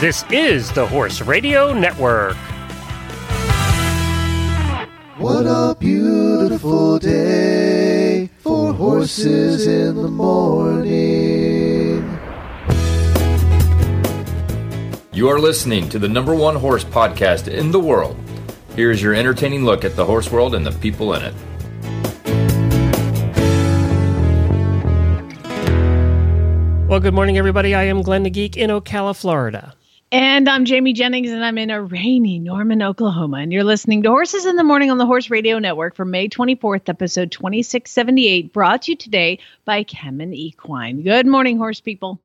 This is the Horse Radio Network. What a beautiful day for horses in the morning. You are listening to the number one horse podcast in the world. Here is your entertaining look at the horse world and the people in it. Well, good morning, everybody. I am Glenn the Geek in Ocala, Florida. And I'm Jamie Jennings, and I'm in a rainy Norman, Oklahoma. And you're listening to Horses in the Morning on the Horse Radio Network for May 24th, episode 2678, brought to you today by Kemin Equine. Good morning, horse people.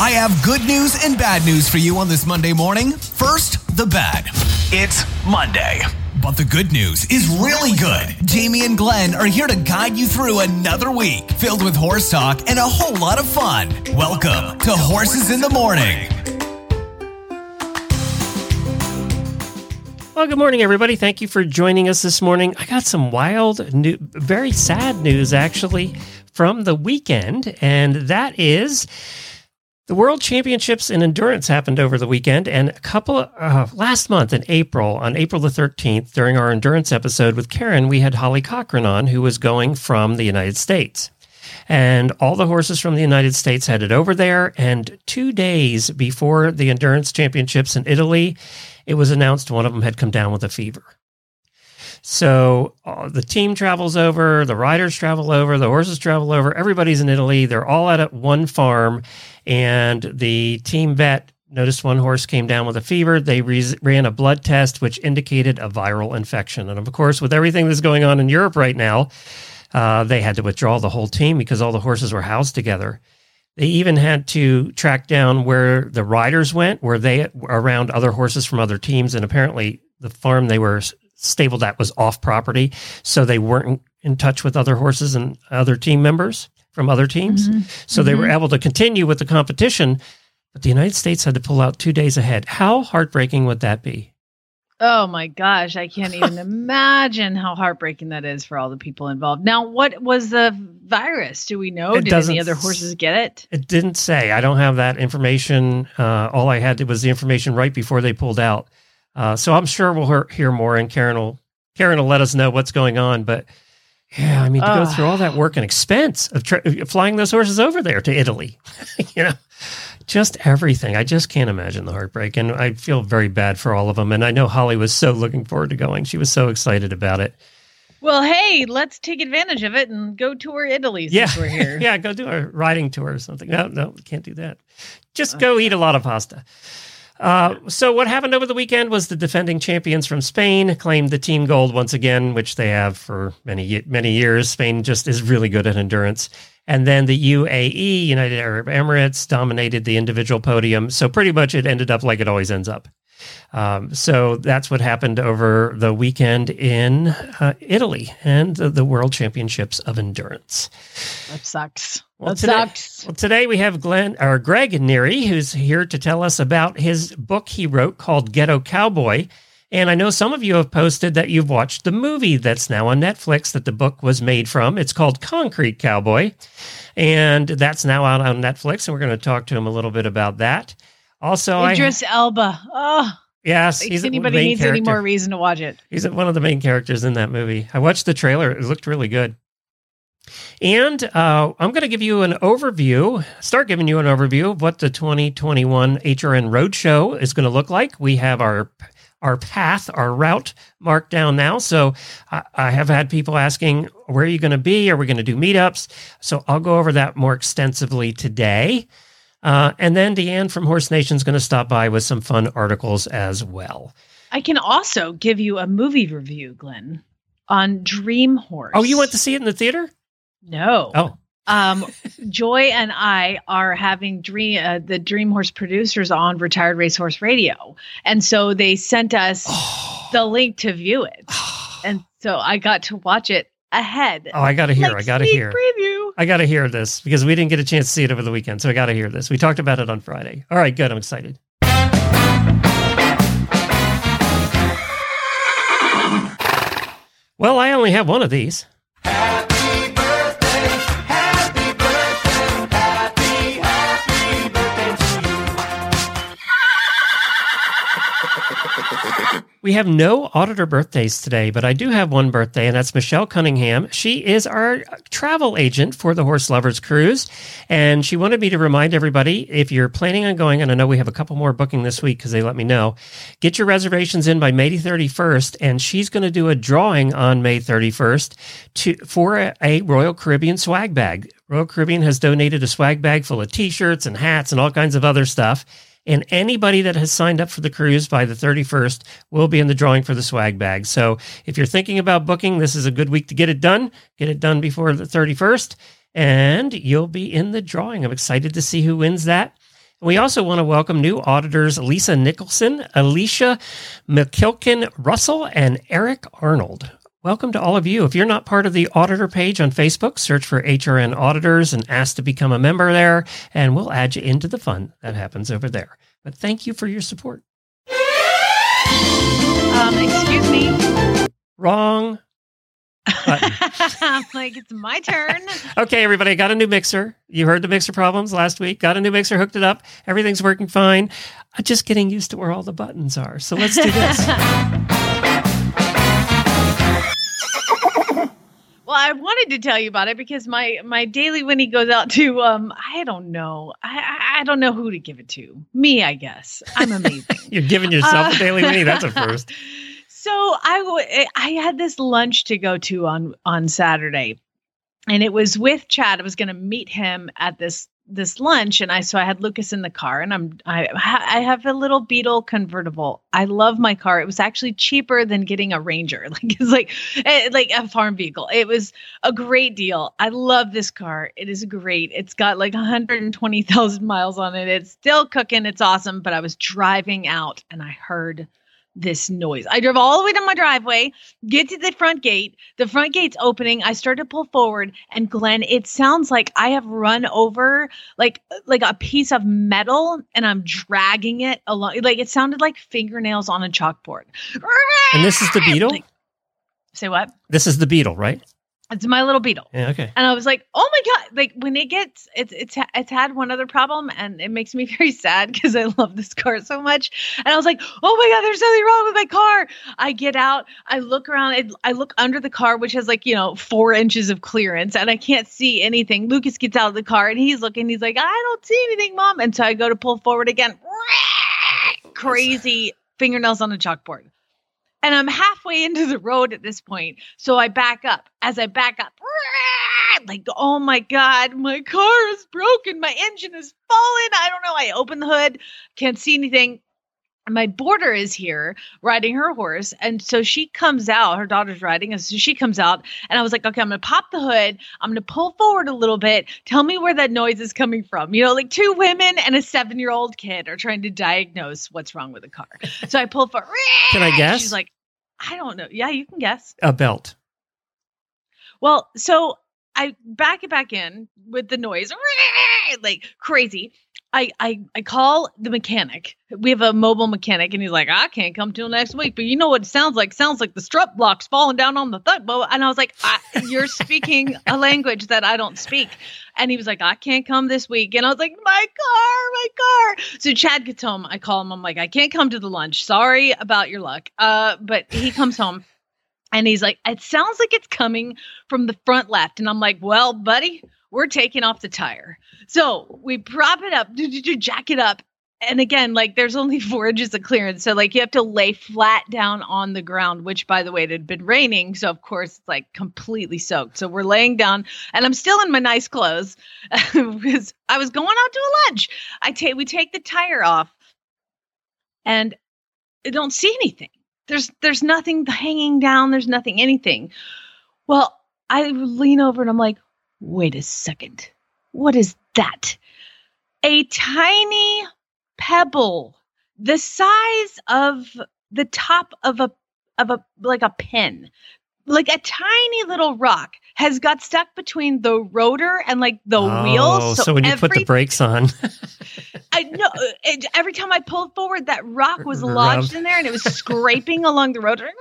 I have good news and bad news for you on this Monday morning. First, the bad. It's Monday. But the good news is really good. Jamie and Glenn are here to guide you through another week filled with horse talk and a whole lot of fun. Welcome to Horses in the Morning. Well, good morning, everybody. Thank you for joining us this morning. I got some wild, new, very sad news actually from the weekend, and that is the World Championships in Endurance happened over the weekend, and a couple of, uh, last month in April, on April the 13th, during our endurance episode with Karen, we had Holly Corcoran on, who was going from the United States. And all the horses from the United States headed over there. And two days before the Endurance Championships in Italy, it was announced one of them had come down with a fever. So uh, the team travels over, the riders travel over, the horses travel over, everybody's in Italy. They're all at one farm, and the team vet noticed one horse came down with a fever. They re- ran a blood test, which indicated a viral infection. And of course, with everything that's going on in Europe right now, uh, they had to withdraw the whole team because all the horses were housed together. They even had to track down where the riders went, where they around other horses from other teams, and apparently the farm they were stabled at was off property, so they weren't in touch with other horses and other team members from other teams. Mm-hmm. So mm-hmm. they were mm-hmm. able to continue with the competition, but the United States had to pull out two days ahead. How heartbreaking would that be? Oh my gosh, I can't even imagine how heartbreaking that is for all the people involved. Now, what was the virus? Do we know? It Did any other horses get it? It didn't say. I don't have that information. Uh, all I had was the information right before they pulled out. Uh, so I'm sure we'll hear more, and Karen will Karen will let us know what's going on. But yeah, I mean, to uh, go through all that work and expense of tra- flying those horses over there to Italy, you know, just everything. I just can't imagine the heartbreak. And I feel very bad for all of them. And I know Holly was so looking forward to going. She was so excited about it. Well, hey, let's take advantage of it and go tour Italy since yeah. we're here. yeah, go do a riding tour or something. No, no, can't do that. Just uh, go eat a lot of pasta. Uh, so what happened over the weekend was the defending champions from Spain claimed the team gold once again, which they have for many many years. Spain just is really good at endurance. And then the UAE, United Arab Emirates, dominated the individual podium. So pretty much it ended up like it always ends up. Um, so that's what happened over the weekend in uh, Italy and the, the, World Championships of Endurance. That sucks. Well, that today, sucks. Well, today we have Glenn or Greg Neri, who's here to tell us about his book he wrote called Ghetto Cowboy. And I know some of you have posted that you've watched the movie that's now on Netflix that the book was made from. It's called Concrete Cowboy. And that's now out on Netflix. And we're going to talk to him a little bit about that. Also, Idris I, Elba. Oh, yes. He's anybody needs character. any more reason to watch it. He's one of the main characters in that movie. I watched the trailer. It looked really good. And uh, I'm going to give you an overview, start giving you an overview of what the 2021 HRN Roadshow is going to look like. We have our our path, our route marked down now. So I, I have had people asking, where are you going to be? Are we going to do meetups? So I'll go over that more extensively today. Uh, and then Deanne from Horse Nation is going to stop by with some fun articles as well. I can also give you a movie review, Glenn, on Dream Horse. Oh, you went to see it in the theater? No. Oh. Um, Joy and I are having Dream uh, the Dream Horse producers on Retired Racehorse Radio, and so they sent us oh. the link to view it, and so I got to watch it ahead. Oh, I got to hear! Like I got to hear preview. I got to hear this because we didn't get a chance to see it over the weekend, so I got to hear this. We talked about it on Friday. All right, good. I'm excited. Well, I only have one of these. We have no auditor birthdays today, but I do have one birthday, and that's Michelle Cunningham. She is our travel agent for the Horse Lovers Cruise, and she wanted me to remind everybody if you're planning on going, and I know we have a couple more booking this week because they let me know, get your reservations in by May 31st, and she's going to do a drawing on May 31st to for a, a Royal Caribbean swag bag. Royal Caribbean has donated a swag bag full of t-shirts and hats and all kinds of other stuff. And anybody that has signed up for the cruise by the 31st will be in the drawing for the swag bag. So if you're thinking about booking, this is a good week to get it done. Get it done before the 31st, and you'll be in the drawing. I'm excited to see who wins that. We also want to welcome new auditors Lisa Nicholson, Alicia McKilkin Russell, and Eric Arnold. Welcome to all of you. If you're not part of the auditor page on Facebook, search for HRN Auditors and ask to become a member there, and we'll add you into the fun that happens over there. But thank you for your support. Um, excuse me. Wrong. I'm like, it's my turn. Okay, everybody, got a new mixer. You heard the mixer problems last week. Got a new mixer, hooked it up. Everything's working fine. I'm just getting used to where all the buttons are. So let's do this. Well, I wanted to tell you about it because my my daily Winnie goes out to um I don't know I I- don't know who to give it to me I guess I'm amazing. You're giving yourself Uh, a daily Winnie. That's a first. So I w- I had this lunch to go to on on Saturday, and it was with Chad. I was going to meet him at this this lunch, and I so I had Lucas in the car, and I'm I I have a little Beetle convertible. I love my car. It was actually cheaper than getting a Ranger. Like it's like eh, like a farm vehicle. It was a great deal. I love this car. It is great. It's got like 120,000 miles on it. It's still cooking. It's awesome. But I was driving out, and I heard this noise. I drove all the way to my driveway, get to the front gate. The front gate's opening. I start to pull forward, and Glenn, it sounds like I have run over like like a piece of metal, and I'm dragging it along. Like it sounded like fingernails on a chalkboard. And this is the Beetle? Like- say what? This is the Beetle, right? It's my little beetle. Yeah, okay. And I was like, "Oh my god!" Like when it gets, it's it's it's had one other problem, and it makes me very sad because I love this car so much. And I was like, "Oh my god, there's something wrong with my car!" I get out, I look around, I, I look under the car, which has like you know four inches of clearance, and I can't see anything. Lucas gets out of the car, and he's looking. He's like, "I don't see anything, mom." And so I go to pull forward again. Crazy fingernails on a chalkboard. And I'm halfway into the road at this point. So I back up. As I back up, like, oh my God, my car is broken. My engine is fallen. I don't know. I open the hood, can't see anything. My boarder is here riding her horse. And so she comes out, her daughter's riding. And so she comes out. And I was like, okay, I'm going to pop the hood. I'm going to pull forward a little bit. Tell me where that noise is coming from. You know, like two women and a seven year old kid are trying to diagnose what's wrong with the car. So I pull forward. Can I guess? She's like, I don't know. Yeah, you can guess. A belt. Well, so I back it back in with the noise, like crazy. I, I I call the mechanic. We have a mobile mechanic, and he's like, I can't come till next week. But you know what it sounds like? Sounds like the strut block's falling down on the thud boat. And I was like, I, You're speaking a language that I don't speak. And he was like, I can't come this week. And I was like, My car, my car. So Chad gets home. I call him. I'm like, I can't come to the lunch. Sorry about your luck. Uh, but he comes home. And he's like, it sounds like it's coming from the front left. And I'm like, well, buddy, we're taking off the tire. So we prop it up, jack it up. And again, like there's only four inches of clearance. So like you have to lay flat down on the ground, which by the way, it had been raining. So of course it's like completely soaked. So we're laying down and I'm still in my nice clothes because I was going out to a lunch. I take we take the tire off and I don't see anything there's there's nothing hanging down there's nothing anything well i lean over and i'm like wait a second what is that a tiny pebble the size of the top of a of a like a pin like a tiny little rock has got stuck between the rotor and like the oh, wheels. oh, wheel So, when you put the brakes on, I know. Every time I pulled forward, that rock was lodged in there, and it was scraping along the rotor.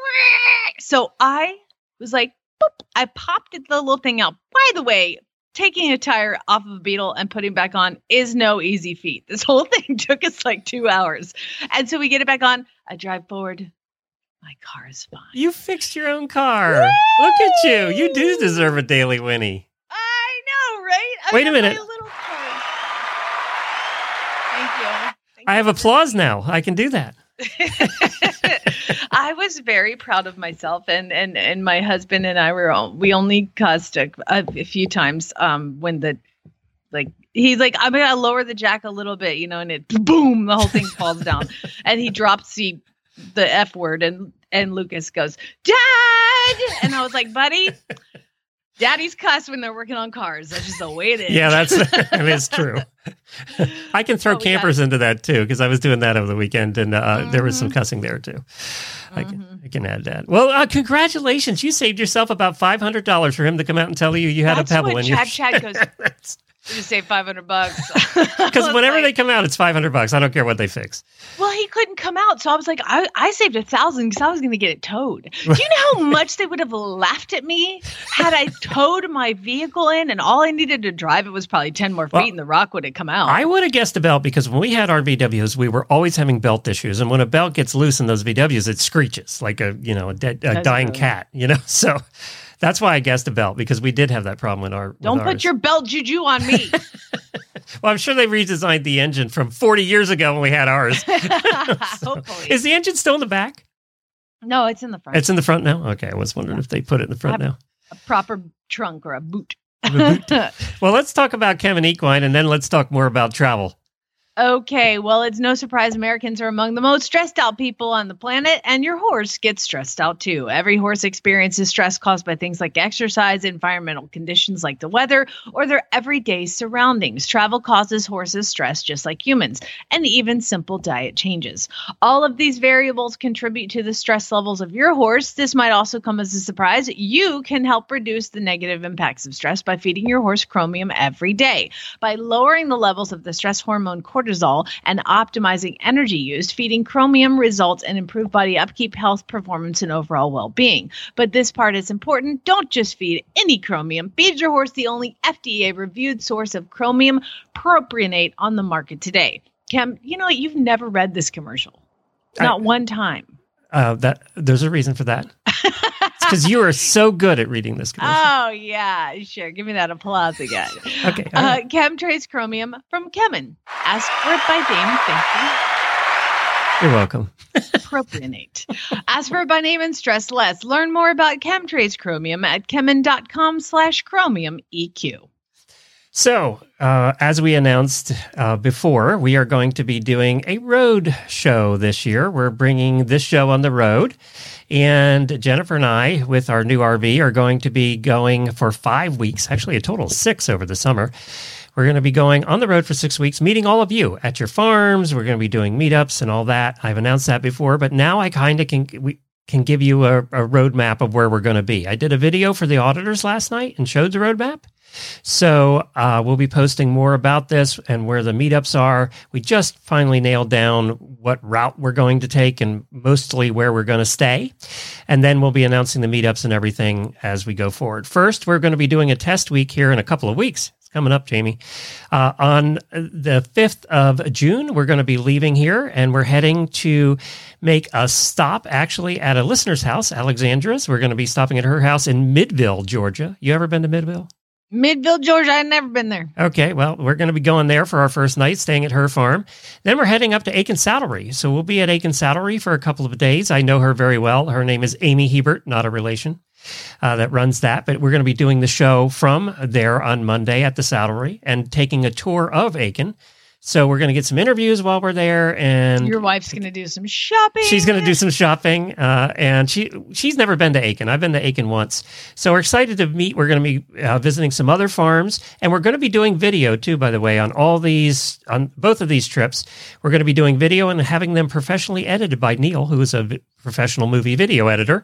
So I was like, boop, I popped the little thing out. By the way, taking a tire off of a Beetle and putting it back on is no easy feat. This whole thing took us like two hours, and so we get it back on. I drive forward. My car is fine. You fixed your own car. Look at you. You do deserve a daily Winnie. I know, right? I Wait a minute. my little car. Thank you. Thank I have you. applause now. I can do that. I was very proud of myself, and and and my husband and I were on, we only cussed a, a, a few times um when the like he's like I'm gonna lower the jack a little bit, you know, and it boom the whole thing falls down, and he drops the the f word, and and Lucas goes dad, and I was like buddy. Daddy's cuss when they're working on cars. That's just the way it is. Yeah, that's that is true. I can throw Oh, campers into that too because I was doing that over the weekend and uh, there was some Mhm. cussing there too. I can Mhm. I can add that. Well, uh, congratulations! You saved yourself about five hundred dollars for him to come out and tell you you had That's a pebble in your. Chad Chad goes. Just say five hundred bucks. Because whenever they come out, it's five hundred bucks. I don't care what they fix. Well, he couldn't come out, so I was like, I, I saved a thousand because I was going to get it towed. Do you know how much they would have laughed at me had I towed my vehicle in, and all I needed to drive it was probably ten more feet, Well, and the rock would have come out. I would have guessed a belt because when we had our VWs, we were always having belt issues, and when a belt gets loose in those VWs, it screeches like a you know a, dead, a dying cat. You know, so that's why I guessed a belt because we did have that problem in our. Don't put ours. your belt juju on me. Well, I'm sure they redesigned the engine from 40 years ago when we had ours. Hopefully, Is the engine still in the back? no, it's in the front. It's in the front now. Okay, I was wondering if they put it in the front now. a proper trunk or a boot. Well, let's talk about Kemin Equine, and then let's talk more about travel. Okay, well, it's no surprise Americans are among the most stressed out people on the planet, and your horse gets stressed out too. Every horse experiences stress caused by things like exercise, environmental conditions like the weather, or their everyday surroundings. Travel causes horses stress just like humans, and even simple diet changes. All of these variables contribute to the stress levels of your horse. This might also come as a surprise. You can help reduce the negative impacts of stress by feeding your horse chromium every day. By lowering the levels of the stress hormone cortisol and optimizing energy use, feeding chromium results in improved body upkeep, health, performance, and overall well being. But this part is important. Don't just feed any chromium. Feed your horse the only FDA reviewed source of chromium propionate on the market today. Kim, you know, you've never read this commercial. I- Not one time. Uh, that there's a reason for that. because you are so good at reading this commercial. Oh, yeah, sure. Give me that applause again. okay, Uh, right. KemTRACE Chromium from Kemin. Ask for it by name. Thank you. You're welcome. Propionate. Ask for it by name and stress less. Learn more about KemTRACE Chromium at kemin.com slash chromium EQ. So, uh, as we announced uh, before, we are going to be doing a road show this year. We're bringing this show on the road. And Jennifer and I, with our new RV, are going to be going for five weeks, actually, a total of six over the summer. We're going to be going on the road for six weeks, meeting all of you at your farms. We're going to be doing meetups and all that. I've announced that before, but now I kind of can. We, can give you a, a roadmap of where we're going to be. I did a video for the auditors last night and showed the roadmap. So uh, we'll be posting more about this and where the meetups are. We just finally nailed down what route we're going to take and mostly where we're going to stay. And then we'll be announcing the meetups and everything as we go forward. First, we're going to be doing a test week here in a couple of weeks. It's coming up, Jamie. Uh, on the 5th of June, we're going to be leaving here and we're heading to make a stop actually at a listener's house, Alexandra's. We're going to be stopping at her house in Midville, Georgia. You ever been to Midville? Midville, Georgia. I've never been there. Okay, well, we're going to be going there for our first night, staying at her farm. Then we're heading up to Aiken Saddlery. So we'll be at Aiken Saddlery for a couple of days. I know her very well. Her name is Amy Hebert, not a relation. Uh, that runs that, but we're going to be doing the show from there on Monday at the Saddlery and taking a tour of Aiken. So we're going to get some interviews while we're there, and Your wife's going to do some shopping. She's going to do some shopping, uh, and she she's never been to Aiken. I've been to Aiken once, so we're excited to meet. We're going to be uh, visiting some other farms, and we're going to be doing video too. By the way, on all these on both of these trips, we're going to be doing video and having them professionally edited by Neil, who is a professional movie video editor.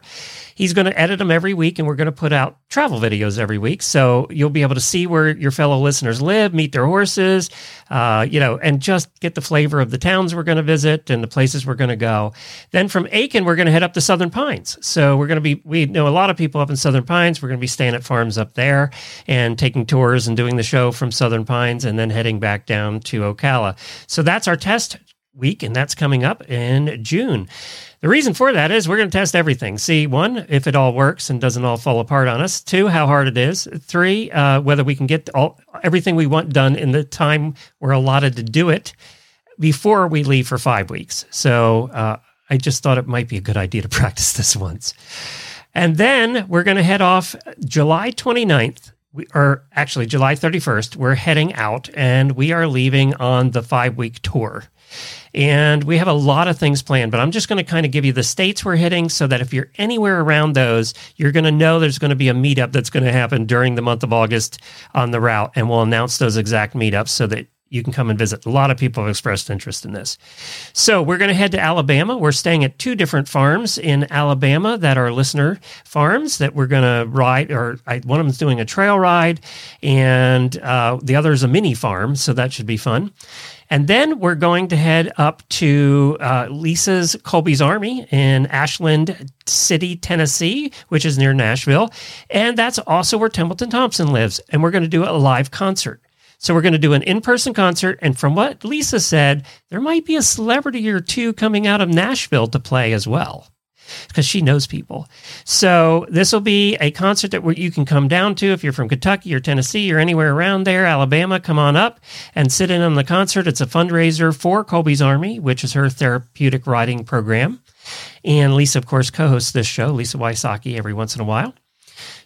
He's going to edit them every week, and we're going to put out travel videos every week. So you'll be able to see where your fellow listeners live, meet their horses, uh, you know, and just get the flavor of the towns we're going to visit and the places we're going to go. Then from Aiken, we're going to head up to Southern Pines. So we're going to be, we know a lot of people up in Southern Pines. We're going to be staying at farms up there and taking tours and doing the show from Southern Pines and then heading back down to Ocala. So that's our test week, and that's coming up in June. The reason for that is we're going to test everything. See, one, if it all works and doesn't all fall apart on us. Two, how hard it is. Three, uh, whether we can get all everything we want done in the time we're allotted to do it before we leave for five weeks. So uh, I just thought it might be a good idea to practice this once. And then we're going to head off July 29th, we, or actually July 31st. We're heading out and we are leaving on the five week tour. And we have a lot of things planned, but I'm just going to kind of give you the states we're hitting so that if you're anywhere around those, you're going to know there's going to be a meetup that's going to happen during the month of August on the route. And we'll announce those exact meetups so that you can come and visit. A lot of people have expressed interest in this. So we're going to head to Alabama. We're staying at two different farms in Alabama that are listener farms that we're going to ride, or I, one of them's doing a trail ride, and uh, the other is a mini farm. So that should be fun. And then we're going to head up to uh, Lisa's Colby's Army in Ashland City, Tennessee, which is near Nashville. And that's also where Templeton Thompson lives. And we're going to do a live concert. So we're going to do an in-person concert, and from what Lisa said, there might be a celebrity or two coming out of Nashville to play as well, because she knows people. So this will be a concert that you can come down to if you're from Kentucky or Tennessee or anywhere around there, Alabama. Come on up and sit in on the concert. It's a fundraiser for Colby's Army, which is her therapeutic riding program. And Lisa, of course, co-hosts this show, Lisa Wysocki, every once in a while.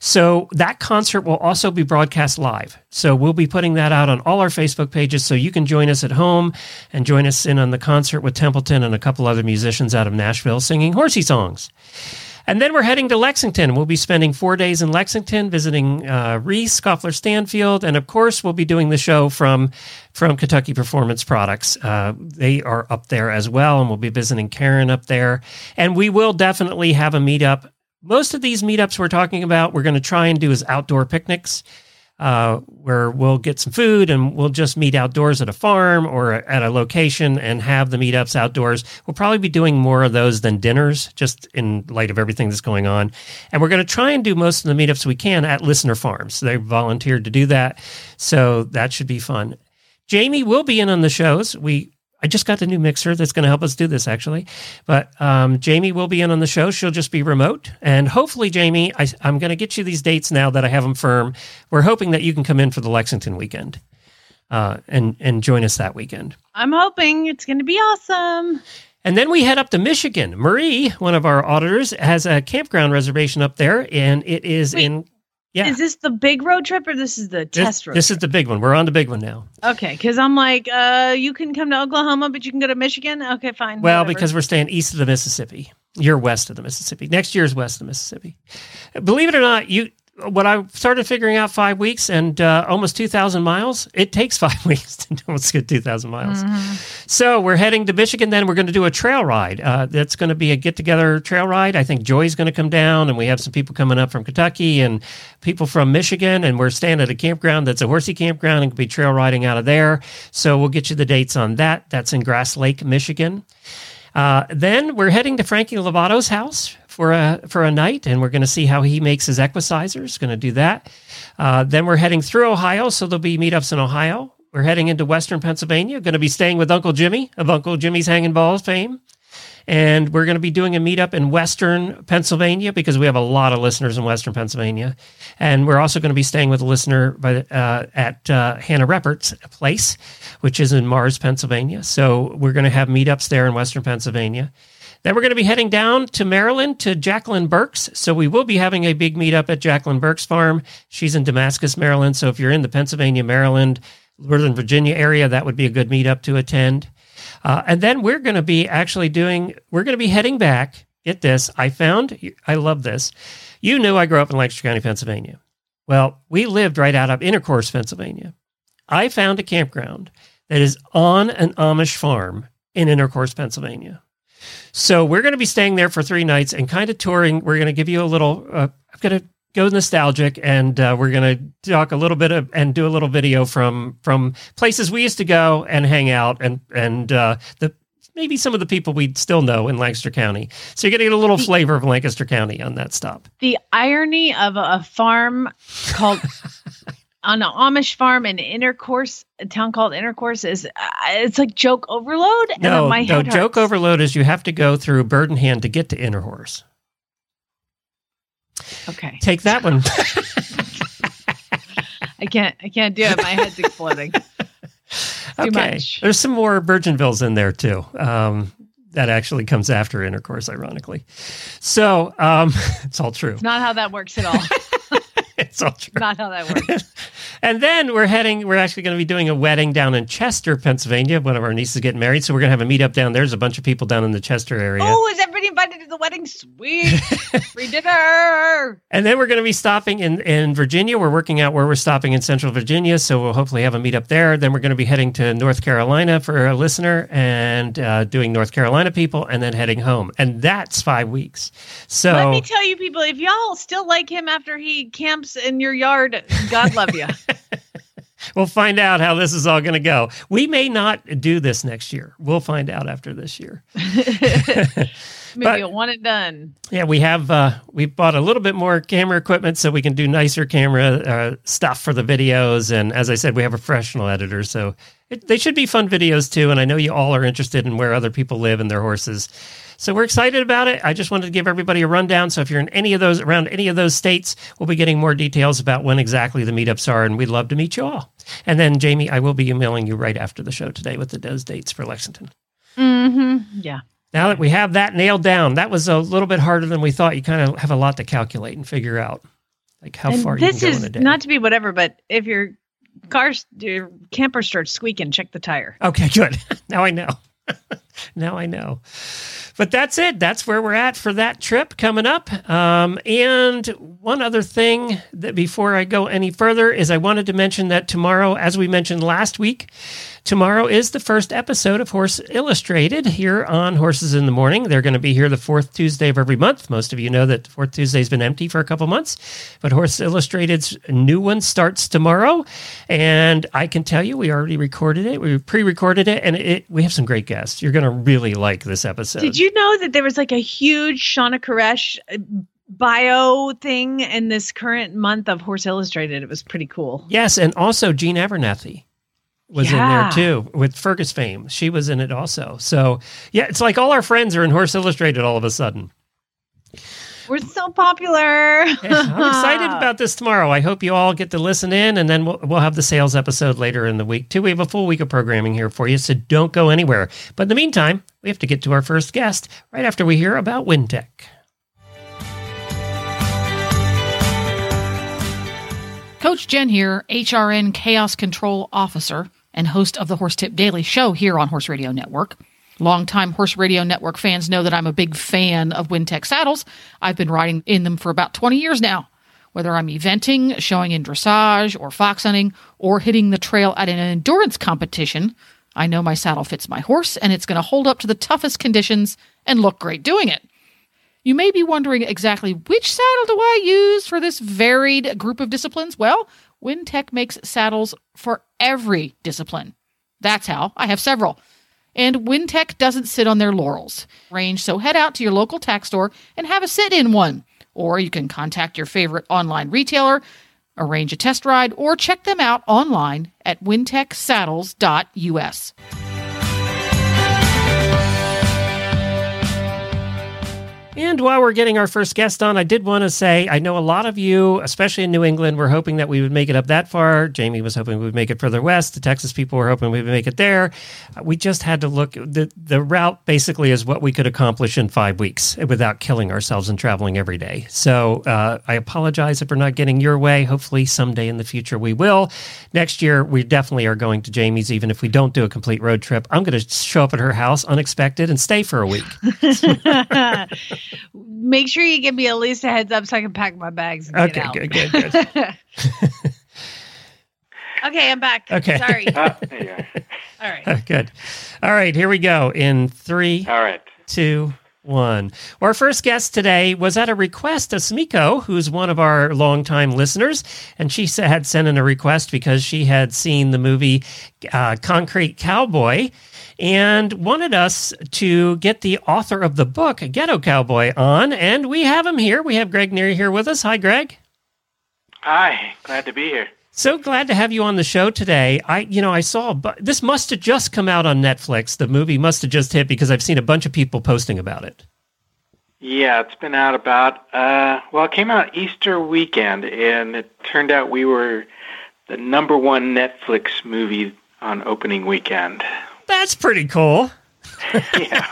So that concert will also be broadcast live. So we'll be putting that out on all our Facebook pages so you can join us at home and join us in on the concert with Templeton and a couple other musicians out of Nashville singing horsey songs. And then we're heading to Lexington. We'll be spending four days in Lexington, visiting uh, Reese, Koffler Stanfield, and of course, we'll be doing the show from from Kentucky Performance Products. Uh, they are up there as well, and we'll be visiting Karen up there. And we will definitely have a meetup most of these meetups we're talking about, we're going to try and do as outdoor picnics. Uh, where we'll get some food and we'll just meet outdoors at a farm or at a location and have the meetups outdoors. We'll probably be doing more of those than dinners, just in light of everything that's going on. And we're going to try and do most of the meetups we can at listener farms. They volunteered to do that, so that should be fun. Jamie will be in on the shows. We I just got the new mixer that's going to help us do this actually. But um, Jamie will be in on the show. She'll just be remote. And hopefully, Jamie, I, am going to get you these dates now that I have them firm. We're hoping that you can come in for the Lexington weekend uh, and, and join us that weekend. I'm hoping it's going to be awesome. And then we head up to Michigan. Marie, one of our auditors, has a campground reservation up there, and it is Wait, in yeah. Is this the big road trip or this is the this, test road? This trip? is the big one. We're on the big one now. Okay, because I'm like, uh, you can come to Oklahoma, but you can go to Michigan. Okay, fine. Well, whatever. because we're staying east of the Mississippi. You're west of the Mississippi. Next year is west of the Mississippi. Believe it or not, you when I started figuring out five weeks and uh, almost 2,000 miles, it takes five weeks to almost get 2,000 miles. Mm-hmm. So we're heading to Michigan. Then we're going to do a trail ride. Uh, that's going to be a get together trail ride. I think Joy's going to come down, and we have some people coming up from Kentucky and people from Michigan. And we're staying at a campground that's a horsey campground and can be trail riding out of there. So we'll get you the dates on that. That's in Grass Lake, Michigan. Uh, then we're heading to Frankie Lovato's house for a for a night, and we're going to see how he makes his equicizers. Going to do that. Uh, then we're heading through Ohio, so there'll be meetups in Ohio. We're heading into Western Pennsylvania. Going to be staying with Uncle Jimmy of Uncle Jimmy's Hanging Balls fame. And we're going to be doing a meetup in Western Pennsylvania because we have a lot of listeners in Western Pennsylvania. And we're also going to be staying with a listener by, uh, at uh, Hannah Reppert's place, which is in Mars, Pennsylvania. So we're going to have meetups there in Western Pennsylvania. Then we're going to be heading down to Maryland to Jacqueline Burke's. So we will be having a big meetup at Jacqueline Burke's farm. She's in Damascus, Maryland. So if you're in the Pennsylvania, Maryland, Northern Virginia area, that would be a good meetup to attend. Uh, and then we're going to be actually doing, we're going to be heading back. Get this. I found, I love this. You knew I grew up in Lancaster County, Pennsylvania. Well, we lived right out of Intercourse, Pennsylvania. I found a campground that is on an Amish farm in Intercourse, Pennsylvania. So we're going to be staying there for three nights and kind of touring. We're going to give you a little, uh, I'm going to go nostalgic and uh, we're going to talk a little bit of, and do a little video from from places we used to go and hang out and and uh, the maybe some of the people we still know in Lancaster County. So you're going to get a little flavor of Lancaster County on that stop. the irony of a, a farm called on an Amish farm in Intercourse, a town called Intercourse, is uh, it's like joke overload. and No, my no. head Joke overload is you have to go through Bird-in-Hand to get to Interhorse. Okay, Take that one. I can't. I can't do it. My head's exploding. Too okay. much. There's some more Virginvilles in there too. Um, that actually comes after intercourse, ironically. So um, it's all true. It's not how that works at all. It's all true. not how that works. And then we're heading, we're actually going to be doing a wedding down in Chester, Pennsylvania. One of our nieces is getting married. So we're going to have a meetup down there. There's a bunch of people down in the Chester area. Oh, is everybody invited to the wedding? Sweet, free dinner. And then we're going to be stopping in, in Virginia. We're working out where we're stopping in Central Virginia. So we'll hopefully have a meetup there. Then we're going to be heading to North Carolina for a listener and uh, doing North Carolina people and then heading home. And that's five weeks. So Let me tell you, people, if y'all still like him after he camps in your yard, God love you. we'll find out how this is all going to go. We may not do this next year. We'll find out after this year. Maybe But- one and done. Yeah, we have uh, we bought a little bit more camera equipment so we can do nicer camera uh, stuff for the videos. And as I said, we have a professional editor, so it, they should be fun videos too. And I know you all are interested in where other people live and their horses, so we're excited about it. I just wanted to give everybody a rundown. So if you're in any of those around any of those states, we'll be getting more details about when exactly the meetups are, and we'd love to meet you all. And then Jamie, I will be emailing you right after the show today with the, those dates for Lexington. Mm-hmm. Yeah. Now that we have that nailed down, that was a little bit harder than we thought. You kind of have a lot to calculate and figure out, like how and far you this can go is in a day. not to be whatever, but if your car, your camper starts squeaking, check the tire. okay, good. now I know. now I know. But that's it. That's where we're at for that trip coming up. Um, and one other thing that before I go any further is I wanted to mention that tomorrow, as we mentioned last week, tomorrow is the first episode of Horse Illustrated here on Horses in the Morning. They're going to be here the fourth Tuesday of every month. Most of you know that fourth Tuesday's been empty for a couple months, but Horse Illustrated's new one starts tomorrow. And I can tell you, we already recorded it. We pre-recorded it, and it, we have some great guests. You're going to really like this episode. Did you know that there was like a huge Shauna Koresh uh, bio thing in this current month of Horse Illustrated? It was pretty cool. Yes, and also Jean Abernethy was in there too with Fergus fame. She was in it also. So yeah, it's like all our friends are in Horse Illustrated all of a sudden. We're so popular. Yeah, I'm excited about this tomorrow. I hope you all get to listen in, and then we'll, we'll have the sales episode later in the week too. We have a full week of programming here for you, so don't go anywhere. But in the meantime, we have to get to our first guest right after we hear about Wintec. Coach Jen here, HRN Chaos Control Officer and host of the Horse Tip Daily Show here on Horse Radio Network. Longtime Horse Radio Network fans know that I'm a big fan of Wintec saddles. I've been riding in them for about 20 years now. Whether I'm eventing, showing in dressage, or fox hunting, or hitting the trail at an endurance competition, I know my saddle fits my horse and it's going to hold up to the toughest conditions and look great doing it. You may be wondering exactly which saddle do I use for this varied group of disciplines? Well, Wintec makes saddles for every discipline. That's how I have several. And Wintec doesn't sit on their laurels. Range, so head out to your local tack store and have a sit in one. Or you can contact your favorite online retailer, arrange a test ride, or check them out online at wintecsaddles.us. And while we're getting our first guest on, I did want to say I know a lot of you, especially in New England, were hoping that we would make it up that far. Jamie was hoping we would make it further west. The Texas people were hoping we would make it there. Uh, We just had to look. The, the route basically is what we could accomplish in five weeks without killing ourselves and traveling every day. So uh, I apologize if we're not getting your way. Hopefully, someday in the future we will. Next year, we definitely are going to Jamie's, even if we don't do a complete road trip. I'm going to show up at her house unexpected and stay for a week. Make sure you give me at least a heads up so I can pack my bags. And Okay, get out. good, good, good. okay, I'm back. Okay. Sorry. Ah, there you are. All right. Good. All right, here we go. In three, All right. two, one. Our first guest today was at a request of Smiko, who's one of our longtime listeners, and she had sent in a request because she had seen the movie uh, Concrete Cowboy and wanted us to get the author of the book, Ghetto Cowboy, on, and we have him here. We have Greg Neri here with us. Hi, Greg. Hi. Glad to be here. So glad to have you on the show today. I, you know, I saw but this must have just come out on Netflix. The movie must have just hit because I've seen a bunch of people posting about it. Yeah, it's been out about uh well, it came out Easter weekend and it turned out we were the number one Netflix movie on opening weekend. That's pretty cool. yeah.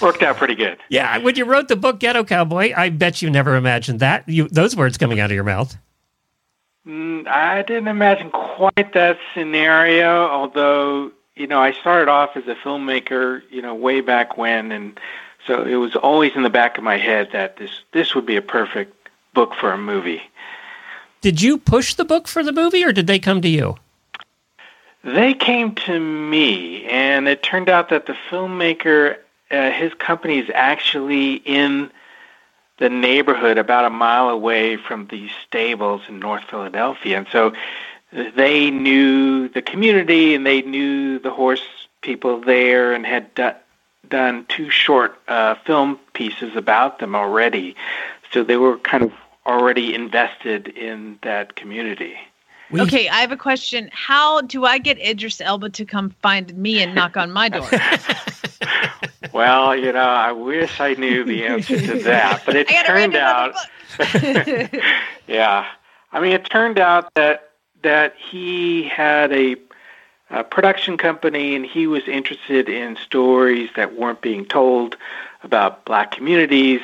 Worked out pretty good. Yeah, when you wrote the book Ghetto Cowboy, I bet you never imagined that. You those words coming out of your mouth. Mm, I didn't imagine quite that scenario, although, you know, I started off as a filmmaker, you know, way back when and so it was always in the back of my head that this this would be a perfect book for a movie. Did you push the book for the movie or did they come to you? They came to me, and it turned out that the filmmaker, uh, his company is actually in the neighborhood about a mile away from these stables in North Philadelphia. And so they knew the community and they knew the horse people there and had do- done two short uh, film pieces about them already. So they were kind of already invested in that community. We- Okay, I have a question. How do I get Idris Elba to come find me and knock on my door? Well, you know, I wish I knew the answer to that, but it turned out. Yeah, I mean, it turned out that that he had a, a production company, and he was interested in stories that weren't being told about black communities.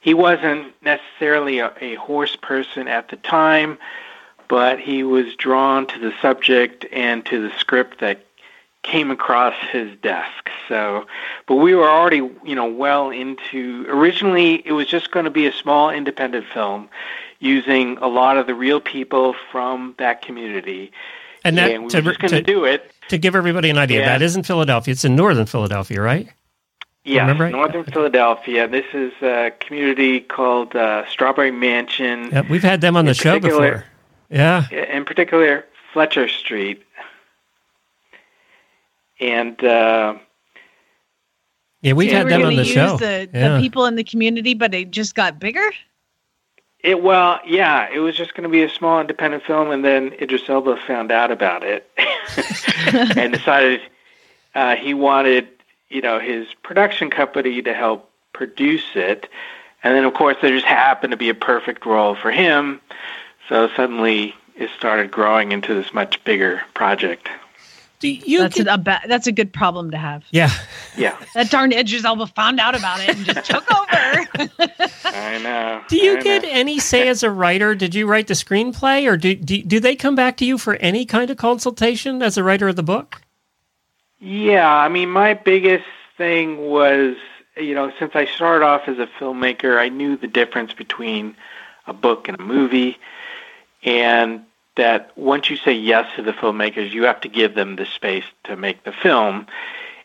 He wasn't necessarily a, a horse person at the time, but he was drawn to the subject and to the script that came across his desk. So, but we were already, you know, well into. Originally, it was just going to be a small independent film using a lot of the real people from that community. And that and we to, were just going to, do it. to give everybody an idea, Yeah. that isn't Philadelphia. It's in northern Philadelphia, right? Yeah, right? Northern Philadelphia. This is a community called uh, Strawberry Mansion. Yep, we've had them on the show before. Yeah. in particular Fletcher Street. And uh, Yeah, we've had were them on gonna the use show. The, yeah. the people in the community, but it just got bigger. it well, yeah, it was just going to be a small independent film, and then Idris Elba found out about it and decided uh, he wanted, you know, his production company to help produce it. And then, of course, there just happened to be a perfect role for him. So suddenly, it started growing into this much bigger project. Do you That's get- a, a ba- that's a good problem to have. yeah. Yeah, That darn Idris Elba found out about it and just took over. I know. Do you I get know. any say as a writer? Did you write the screenplay, or do, do do they come back to you for any kind of consultation as a writer of the book? Yeah, I mean, my biggest thing was, you know, since I started off as a filmmaker, I knew the difference between a book and a movie, and that once you say yes to the filmmakers, you have to give them the space to make the film.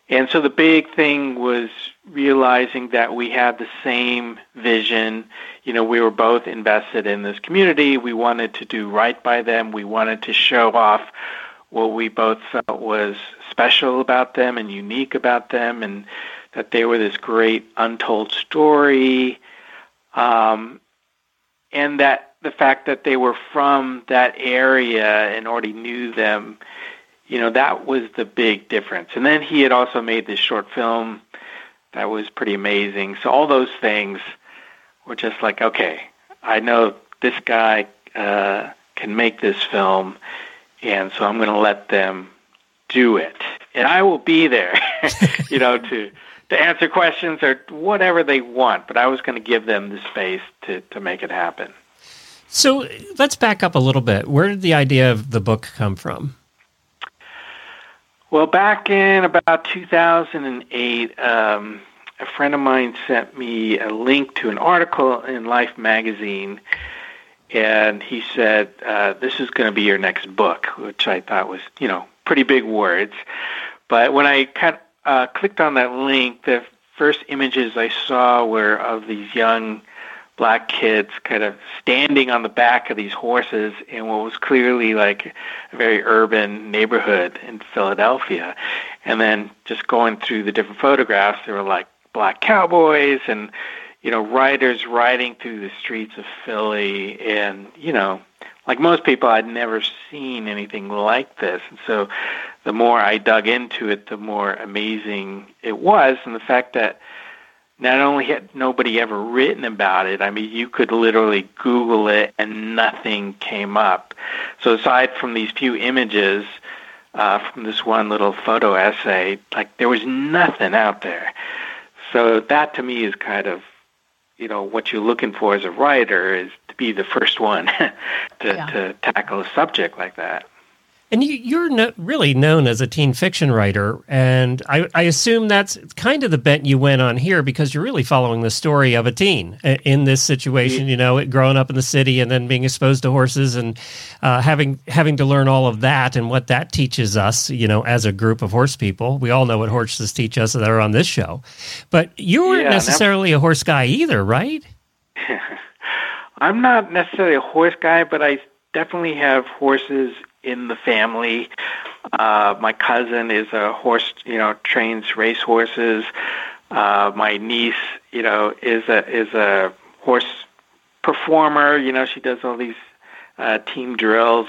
And so the big thing was realizing that we had the same vision. You know, we were both invested in this community. We wanted to do right by them. We wanted to show off what we both felt was special about them and unique about them, and that they were this great untold story. Um, and that the fact that they were from that area and already knew them, you know, that was the big difference. And then he had also made this short film that was pretty amazing. So all those things were just like, okay, I know this guy uh, can make this film, and so I'm going to let them do it, and I will be there, you know, to to answer questions or whatever they want. But I was going to give them the space to to make it happen. So let's back up a little bit. Where did the idea of the book come from? Well, back in about 2008, um, a friend of mine sent me a link to an article in Life magazine, and he said, uh, "This is going to be your next book," which I thought was, you know, pretty big words. But when I uh, clicked on that link, the first images I saw were of these young black kids kind of standing on the back of these horses in what was clearly like a very urban neighborhood in Philadelphia. And then just going through the different photographs, there were like black cowboys and, you know, riders riding through the streets of Philly and, you know, like most people, I'd never seen anything like this. And so the more I dug into it, the more amazing it was. And the fact that not only had nobody ever written about it, I mean, you could literally Google it and nothing came up. So aside from these few images uh, from this one little photo essay, like there was nothing out there. So that to me is kind of, you know, what you're looking for as a writer is to be the first one to, Yeah. to tackle a subject like that. And you, you're no, really known as a teen fiction writer, and I, I assume that's kind of the bent you went on here because you're really following the story of a teen in this situation. You know, growing up in the city and then being exposed to horses and uh, having having to learn all of that and what that teaches us. You know, as a group of horse people, we all know what horses teach us that are on this show, but you weren't Yeah, necessarily a horse guy either, right? I'm not necessarily a horse guy, but I definitely have horses in the family. Uh, my cousin is a horse, you know, trains race horses. Uh, my niece, you know, is a is a horse performer. You know, she does all these uh, team drills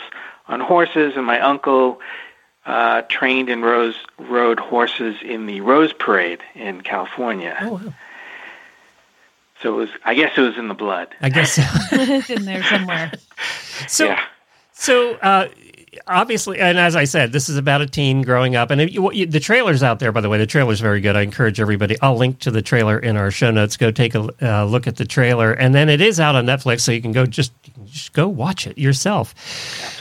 on horses, and my uncle uh, trained and rose rode horses in the Rose Parade in California. Oh, wow. So it was, I guess, it was in the blood. I guess so. it's in there somewhere. so yeah. So uh, obviously, and as I said, this is about a teen growing up, and if you, you, the trailer's out there. By the way, the trailer's very good. I encourage everybody. I'll link to the trailer in our show notes. Go take a uh, look at the trailer, and then it is out on Netflix, so you can go just just go watch it yourself.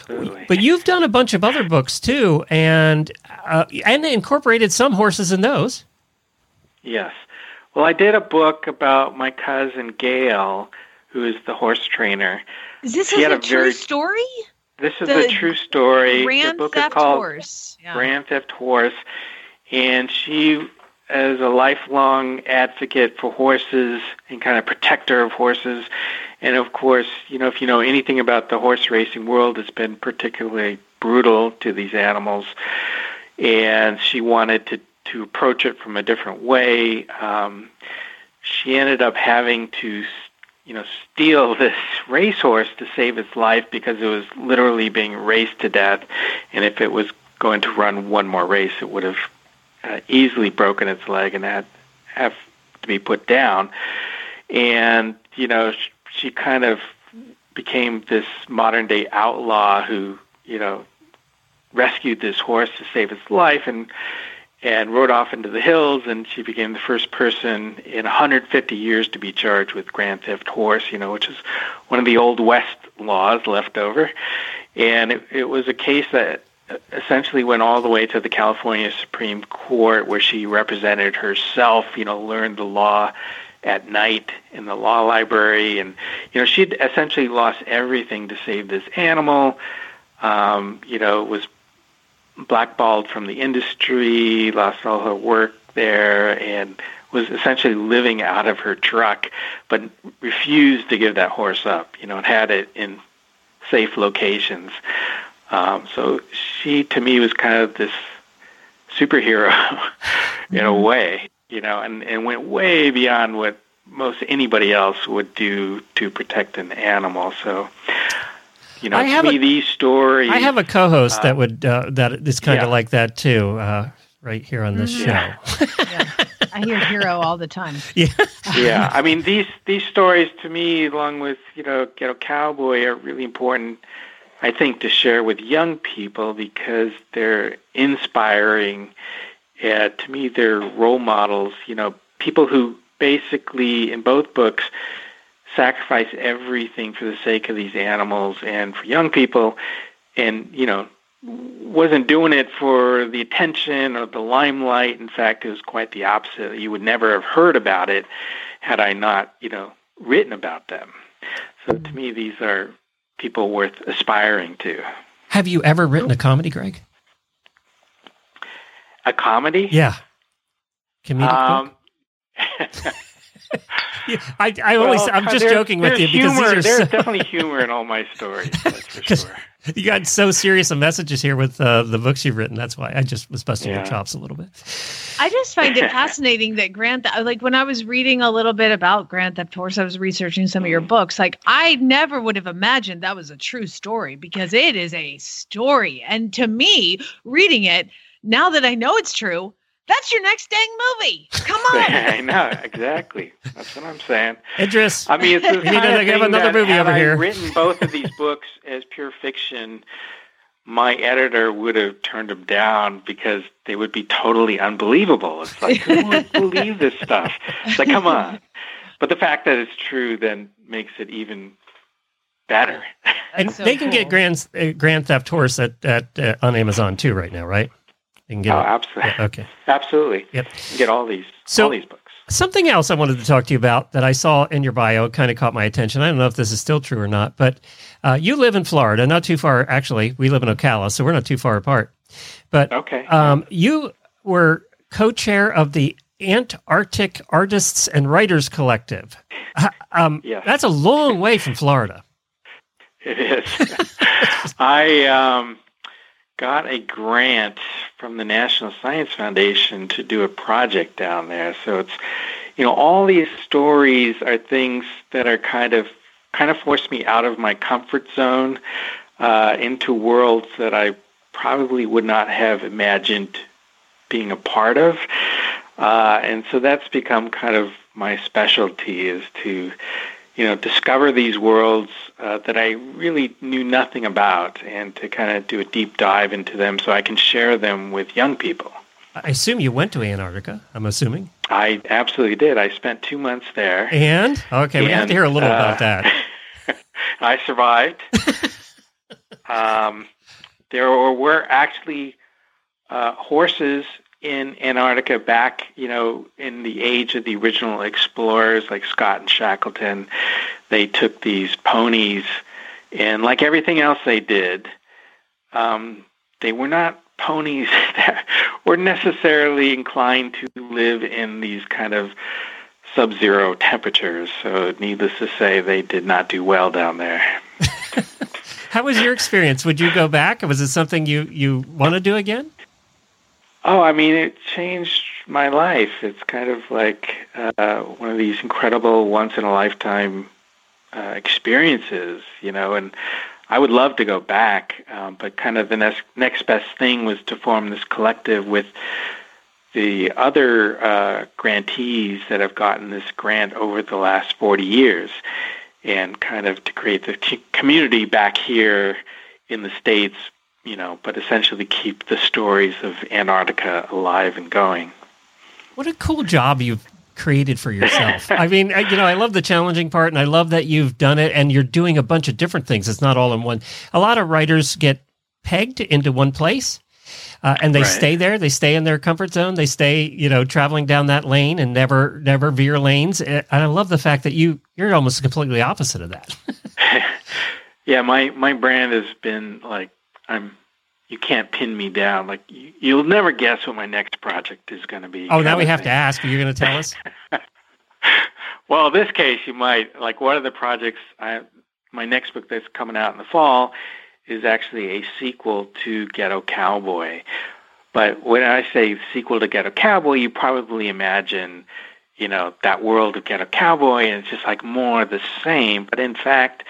Absolutely. But you've done a bunch of other books too, and uh, and incorporated some horses in those. Yes. Well, I did a book about my cousin Gail, who is the horse trainer. Is this She is had a a true very- story? This is The a true story. Grand the book Theft is called Horse. Yeah. Grand Theft Horse, and she, is a lifelong advocate for horses and kind of protector of horses, and of course, you know, if you know anything about the horse racing world, it's been particularly brutal to these animals, and she wanted to to approach it from a different way. Um, she ended up having to you know, steal this racehorse to save its life because it was literally being raced to death. And if it was going to run one more race, it would have uh, easily broken its leg and had have to be put down. And you know, sh- she kind of became this modern day outlaw who you know rescued this horse to save its life and and rode off into the hills and she became the first person in 150 years to be charged with grand theft horse you know which is one of the old west laws left over. And it, it was a case that essentially went all the way to the California Supreme Court where she represented herself you know learned the law at night in the law library. And you know she'd essentially lost everything to save this animal. Um, you know was blackballed from the industry, lost all her work there, and was essentially living out of her truck, but refused to give that horse up. You know, and had it in safe locations. Um, so she, to me, was kind of this superhero in a way. You know, and and went way beyond what most anybody else would do to protect an animal. So. You know, I have me, a- these stories. I have a co-host that would uh, that is kind of yeah. like that too, uh, right here on this Yeah. show. Yeah. I hear hero all the time. yeah, yeah. I mean these these stories to me, along with you know Ghetto Cowboy, are really important. I think to share with young people because they're inspiring. Uh, to me, they're role models. You know, people who basically in both books sacrifice everything for the sake of these animals and for young people, and you know wasn't doing it for the attention or the limelight. In fact, it was quite the opposite. You would never have heard about it had I not, you know, written about them. So to me, these are people worth aspiring to. Have you ever written a comedy, Greg? A comedy? Yeah. Comedic book? Um, I, I always, Well, I'm just there- joking with there's you because humor, these are there's so, definitely humor in all my stories. That's for 'Cause- sure. you got so serious of messages here with uh, the books you've written. That's why I just was busting your chops a little bit. I just find it fascinating that Grand, Th- like when I was reading a little bit about Grand Theft Horse, I was researching some of your books. Like I never would have imagined that was a true story because it is a story. And to me, reading it now that I know it's true, that's your next dang movie. Come on. I know exactly. That's what I'm saying. Idris, I mean, it's the We need kind to of have another movie had over I here. written both of these books as pure fiction, my editor would have turned them down because they would be totally unbelievable. It's like who would believe this stuff? It's like, come on. But the fact that it's true then makes it even better. and so they can get. Grand uh, Grand Theft Horse at, at uh, on Amazon too right now, right? They can get oh, absolutely, Yeah, okay. absolutely. Yep. Get all these, So- all these books. Something else I wanted to talk to you about that I saw in your bio kind of caught my attention. I don't know if this is still true or not, but uh, you live in Florida, not too far. Actually, we live in Ocala, so we're not too far apart. But Okay. um, you were co-chair of the Antarctic Artists and Writers Collective. Um, Yes. That's a long way from Florida. It is. I um, got a grant from the National Science Foundation to do a project down there. So it's, you know, all these stories are things that are kind of kind of forced me out of my comfort zone uh, into worlds that I probably would not have imagined being a part of. Uh, and so that's become kind of my specialty is to you know, discover these worlds uh, that I really knew nothing about and to kind of do a deep dive into them so I can share them with young people. I assume you went to Antarctica. I'm assuming. I absolutely did. I spent two months there. And okay, we have to hear a little uh, about that. I survived. um, there were, were actually uh, horses in Antarctica back, you know, in the age of the original explorers like Scott and Shackleton. They took these ponies, and like everything else they did, um, they were not ponies that were necessarily inclined to live in these kind of sub-zero temperatures. So, needless to say, they did not do well down there. How was your experience? Would you go back? Was it something you you want to do again? Oh, I mean, it changed my life. It's kind of like uh, one of these incredible, once in a lifetime uh, experiences, you know. And I would love to go back, um, but kind of the next next best thing was to form this collective with the other uh, grantees that have gotten this grant over the last 40 years, and kind of to create the community back here in the states you know, but essentially keep the stories of Antarctica alive and going. What a cool job you've created for yourself. I mean, I, you know, I love the challenging part, and I love that you've done it, and you're doing a bunch of different things. It's not all in one. A lot of writers get pegged into one place. Uh, and they Right. stay there. They stay in their comfort zone. They stay, you know, traveling down that lane and never, never veer lanes. And I love the fact that you, you're almost completely opposite of that. Yeah, my my brand has been like I'm. You can't pin me down. Like you, you'll never guess what my next project is going to be. Oh, now we have to ask. Are you going to tell us? Well, in this case, you might like one of the projects. I my next book that's coming out in the fall is actually a sequel to Ghetto Cowboy. But when I say sequel to Ghetto Cowboy, you probably imagine, you know, that world of Ghetto Cowboy, and it's just like more of the same. But in fact,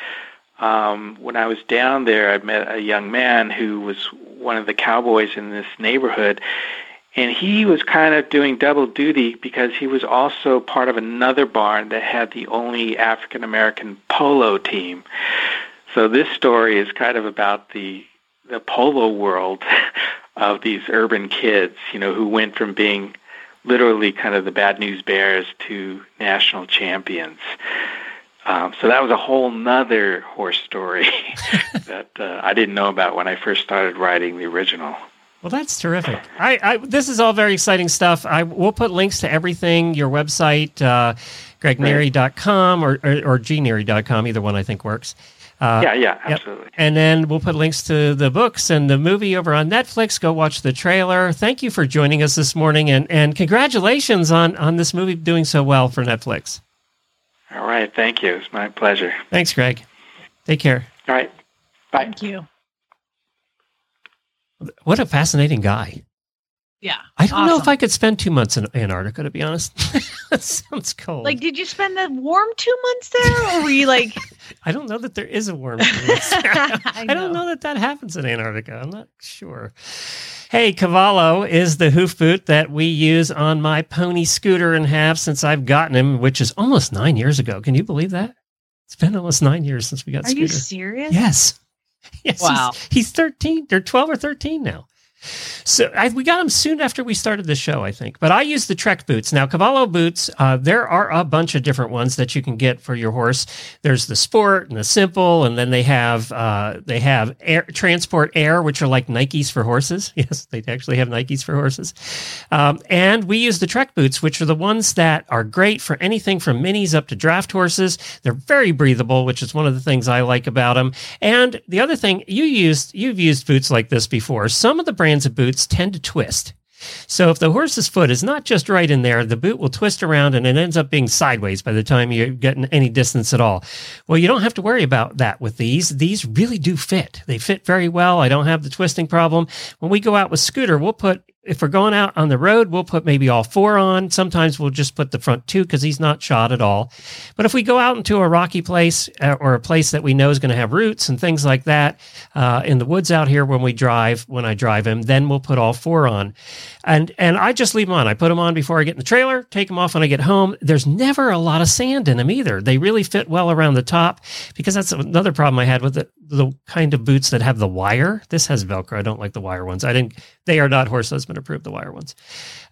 um, when I was down there, I met a young man who was one of the cowboys in this neighborhood, and he was kind of doing double duty because he was also part of another barn that had the only African American polo team. So this story is kind of about the the polo world of these urban kids, you know, who went from being literally kind of the bad news bears to national champions. Um, so that was a whole nother horse story that uh, I didn't know about when I first started writing the original. Well, that's terrific. I, I this is all very exciting stuff. I we'll put links to everything, your website, uh, gregneri.com or, or, or gneri.com. Either one I think works. Uh, yeah, yeah, Yep. absolutely. And then we'll put links to the books and the movie over on Netflix. Go watch the trailer. Thank you for joining us this morning, and, and congratulations on, on this movie doing so well for Netflix. All right. Thank you. It's my pleasure. Thanks, Greg. Take care. All right. Bye. Thank you. What a fascinating guy. Yeah. I don't know if. I could spend two months in Antarctica, to be honest. that sounds cold. Like, did you spend the warm two months there, or were you like? I don't know that there is a warm place. I, I don't know that that happens in Antarctica. I'm not sure. Hey, Cavallo is the hoof boot that we use on my pony scooter and have since I've gotten him, which is almost nine years ago. Can you believe that? It's been almost nine years since we got Are scooter. you serious? Yes. Yes. Wow. He's, he's 13 or 12 or 13 now. So I, we got them soon after we started the show, I think. But I use the Trek boots. Now, Cavallo boots, uh, there are a bunch of different ones that you can get for your horse. There's the Sport and the Simple, and then they have uh, they have air, Transport Air, which are like Nikes for horses. Yes, they actually have Nikes for horses. Um, and we use the Trek boots, which are the ones that are great for anything from minis up to draft horses. They're very breathable, which is one of the things I like about them. And the other thing you used, you've used boots like this before. Some of the brands of boots tend to twist. So if the horse's foot is not just right in there, the boot will twist around and it ends up being sideways by the time you're getting any distance at all. Well, you don't have to worry about that with these. These really do fit. They fit very well. I don't have the twisting problem. When we go out with scooter, we'll put if we're going out on the road, we'll put maybe all four on. Sometimes we'll just put the front two because he's not shot at all. But if we go out into a rocky place uh, or a place that we know is going to have roots and things like that uh, in the woods out here when we drive, when I drive him, then we'll put all four on. And and I just leave them on. I put them on before I get in the trailer, take them off when I get home. There's never a lot of sand in them either. They really fit well around the top because that's another problem I had with the, the kind of boots that have the wire. This has Velcro. I don't like the wire ones. I didn't. They are not horse husband approved. The wire ones,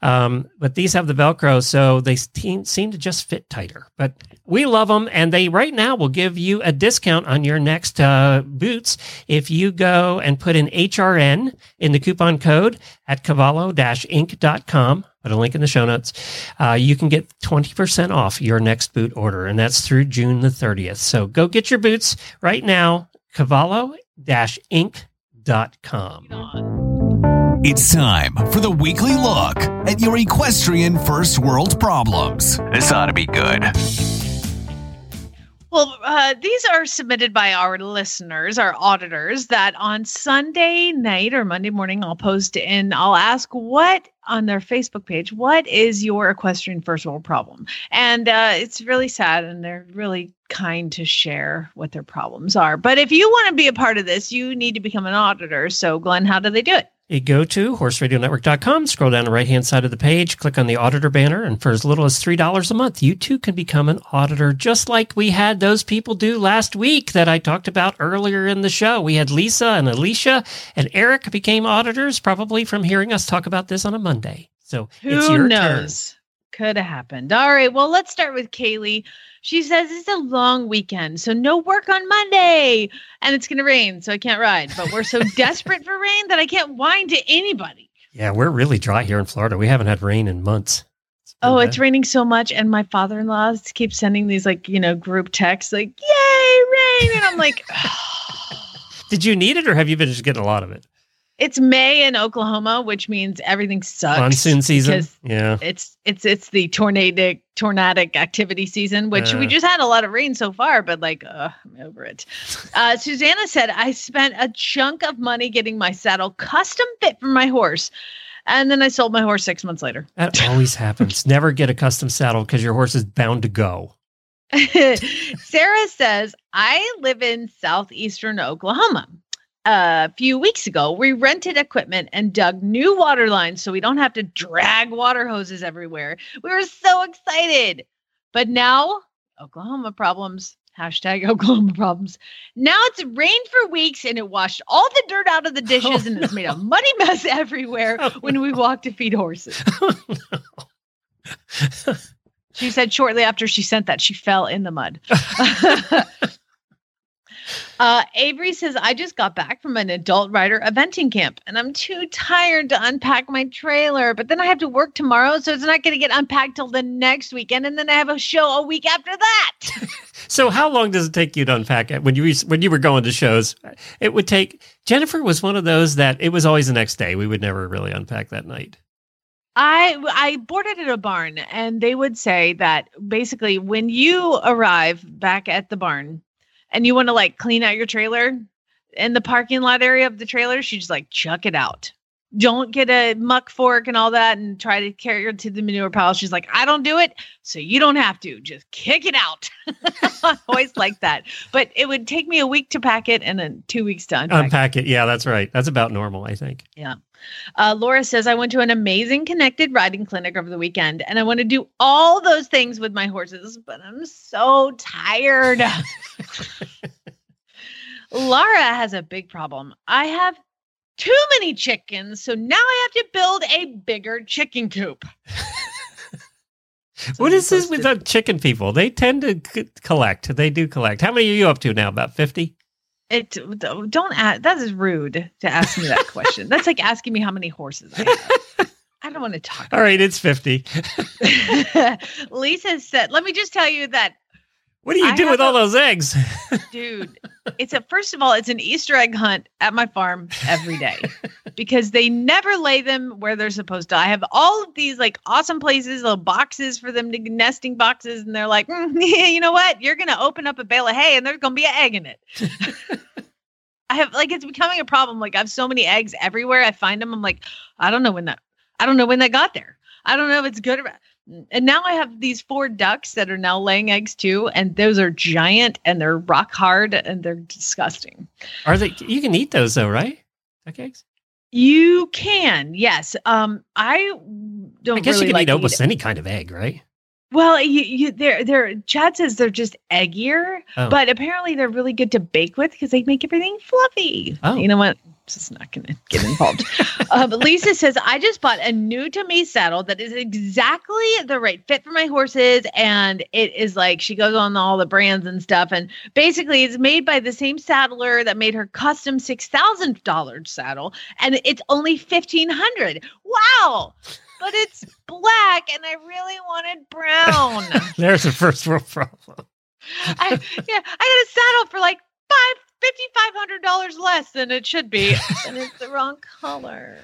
um, but these have the Velcro, so they seem, to just fit tighter. But we love them, and they right now will give you a discount on your next uh, boots if you go and put in HRN in the coupon code at cavallo-inc.com. Put a link in the show notes. Uh, you can get 20% off your next boot order, and that's through June the 30th. So go get your boots right now, cavallo-inc.com. It's time for the weekly look at your equestrian first world problems. This ought to be good. Well, uh, these are submitted by our listeners, our auditors, that on Sunday night or Monday morning, I'll post in, I'll ask what on their Facebook page, what is your equestrian first world problem? And uh, it's really sad, and they're really kind to share what their problems are. But if you want to be a part of this, you need to become an auditor. So, Glenn, how do they do it? You go to horseradionetwork.com, scroll down the right hand side of the page, click on the auditor banner, and for as little as $3 a month, you too can become an auditor, just like we had those people do last week that I talked about earlier in the show. We had Lisa and Alicia, and Eric became auditors, probably from hearing us talk about this on a Monday. So it's Who your knows? Could have happened. All right. Well, let's start with Kaylee. She says it's a long weekend, so no work on Monday, and it's going to rain, so I can't ride. But we're so desperate for rain that I can't whine to anybody. Yeah, we're really dry here in Florida. We haven't had rain in months. It's Oh, bad. it's raining so much, and my father-in-law keeps sending these like you know group texts like "Yay, rain!" and I'm like, Did you need it, or have you been just getting a lot of it? It's May in Oklahoma, which means everything sucks. Monsoon season. Yeah. it's it's it's the tornadic tornadic activity season which we Uh. just had a lot of rain so far but like uh, i'm over it uh, susanna said i spent a chunk of money getting my saddle custom fit for my horse and then i sold my horse six months later That always happens. Never get a custom saddle because your horse is bound to go. sarah says i live in southeastern oklahoma a few weeks ago, we rented equipment and dug new water lines so we don't have to drag water hoses everywhere. We were so excited. But now, Oklahoma problems. Hashtag Oklahoma problems. Now it's rained for weeks and it washed all the dirt out of the dishes Oh, and it's made a muddy mess everywhere Oh, when we walk to feed horses. Oh, she said shortly after she sent that, she fell in the mud. Uh, Avery says, I just got back from an adult rider eventing camp and I'm too tired to unpack my trailer. But then I have to work tomorrow, so it's not going to get unpacked till the next weekend. And then I have a show a week after that. So how long does it take you to unpack it when you when you were going to shows? It would take Jennifer was one of those that it was always the next day. We would never really unpack that night. I I boarded at a barn and they would say that basically when you arrive back at the barn and you want to like clean out your trailer in the parking lot area of the trailer, she just like chuck it out. Don't get a muck fork and all that and try to carry it to the manure pile. She's like, I don't do it, so you don't have to. Just kick it out. Always like that. But it would take me a week to pack it and then two weeks to unpack. Unpack it. Yeah, that's right. That's about normal, I think. Yeah. Uh, Laura says, I went to an amazing connected riding clinic over the weekend and I want to do all those things with my horses, but I'm so tired. Laura has a big problem. I have too many chickens, so now I have to build a bigger chicken coop. what is this with the chicken people? They tend to c- collect. They do collect. How many are you up to now? About 50? It don't ask. That is rude to ask me that question. That's like asking me how many horses I have. I don't want to talk. All right, it's 50. Lisa said, "Let me just tell you that, What do you I do with all a- those eggs? dude. It's a first of all, it's an Easter egg hunt at my farm every day because they never lay them where they're supposed to. I have all of these like awesome places, little boxes for them to nesting boxes, and they're like, "Mm, you know what? You're gonna open up a bale of hay, and there's gonna be an egg in it." I have like it's becoming a problem. Like I have so many eggs everywhere. I find them. I'm like, I don't know when that. I don't know when that got there. I don't know if it's good or bad. And now I have these four ducks that are now laying eggs too, and those are giant and they're rock hard and they're disgusting. Are they? You can eat those though, right? Duck eggs? You can, yes. Um, I don't. I guess really you can like eat almost any kind of egg, right? Well, you, you, they're they're Chad says they're just eggier, Oh. but apparently they're really good to bake with because they make everything fluffy. Oh. You know what? Just not going to get involved. uh, but Lisa says I just bought a new to me saddle that is exactly the right fit for my horses, and it is like she goes on all the brands and stuff, and basically it's made by the same saddler that made her custom six thousand dollars saddle, and it's only fifteen hundred. Wow. But it's black and I really wanted brown. There's a first world problem. I, yeah, I got a saddle for like five fifty five hundred dollars less than it should be, and it's the wrong color.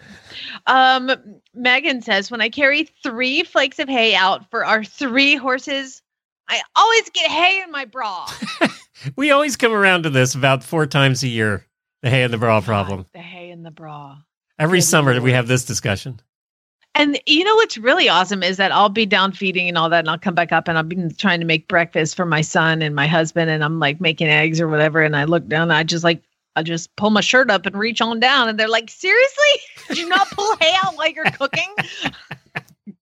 Um, Megan says when I carry three flakes of hay out for our three horses, I always get hay in my bra. We always come around to this about four times a year. The hay and the bra problem. The hay in the bra. Every Good summer we have this discussion. And you know what's really awesome is that I'll be down feeding and all that, and I'll come back up and I've been trying to make breakfast for my son and my husband, and I'm like making eggs or whatever, and I look down, and I just like I just pull my shirt up and reach on down, and they're like, "Seriously, did you not pull hay out while you're cooking?"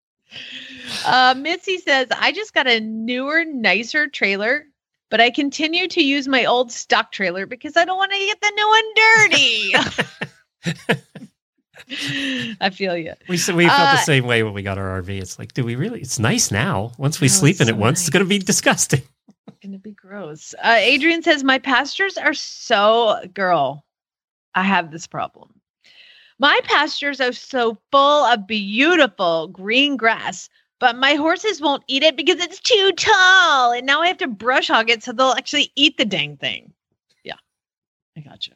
uh, Missy says, "I just got a newer, nicer trailer." But I continue to use my old stock trailer because I don't want to get the new one dirty. I feel you. We we felt Uh, the same way when we got our RV. It's like, do we really? It's nice now. Once we Oh, sleep it's in it so once, it's going to be disgusting. gonna be gross. Uh, Adrian says my pastures are so girl. I have this problem. My pastures are so full of beautiful green grass, but my horses won't eat it because it's too tall, and now I have to brush hog it so they'll actually eat the dang thing. Yeah, I gotcha.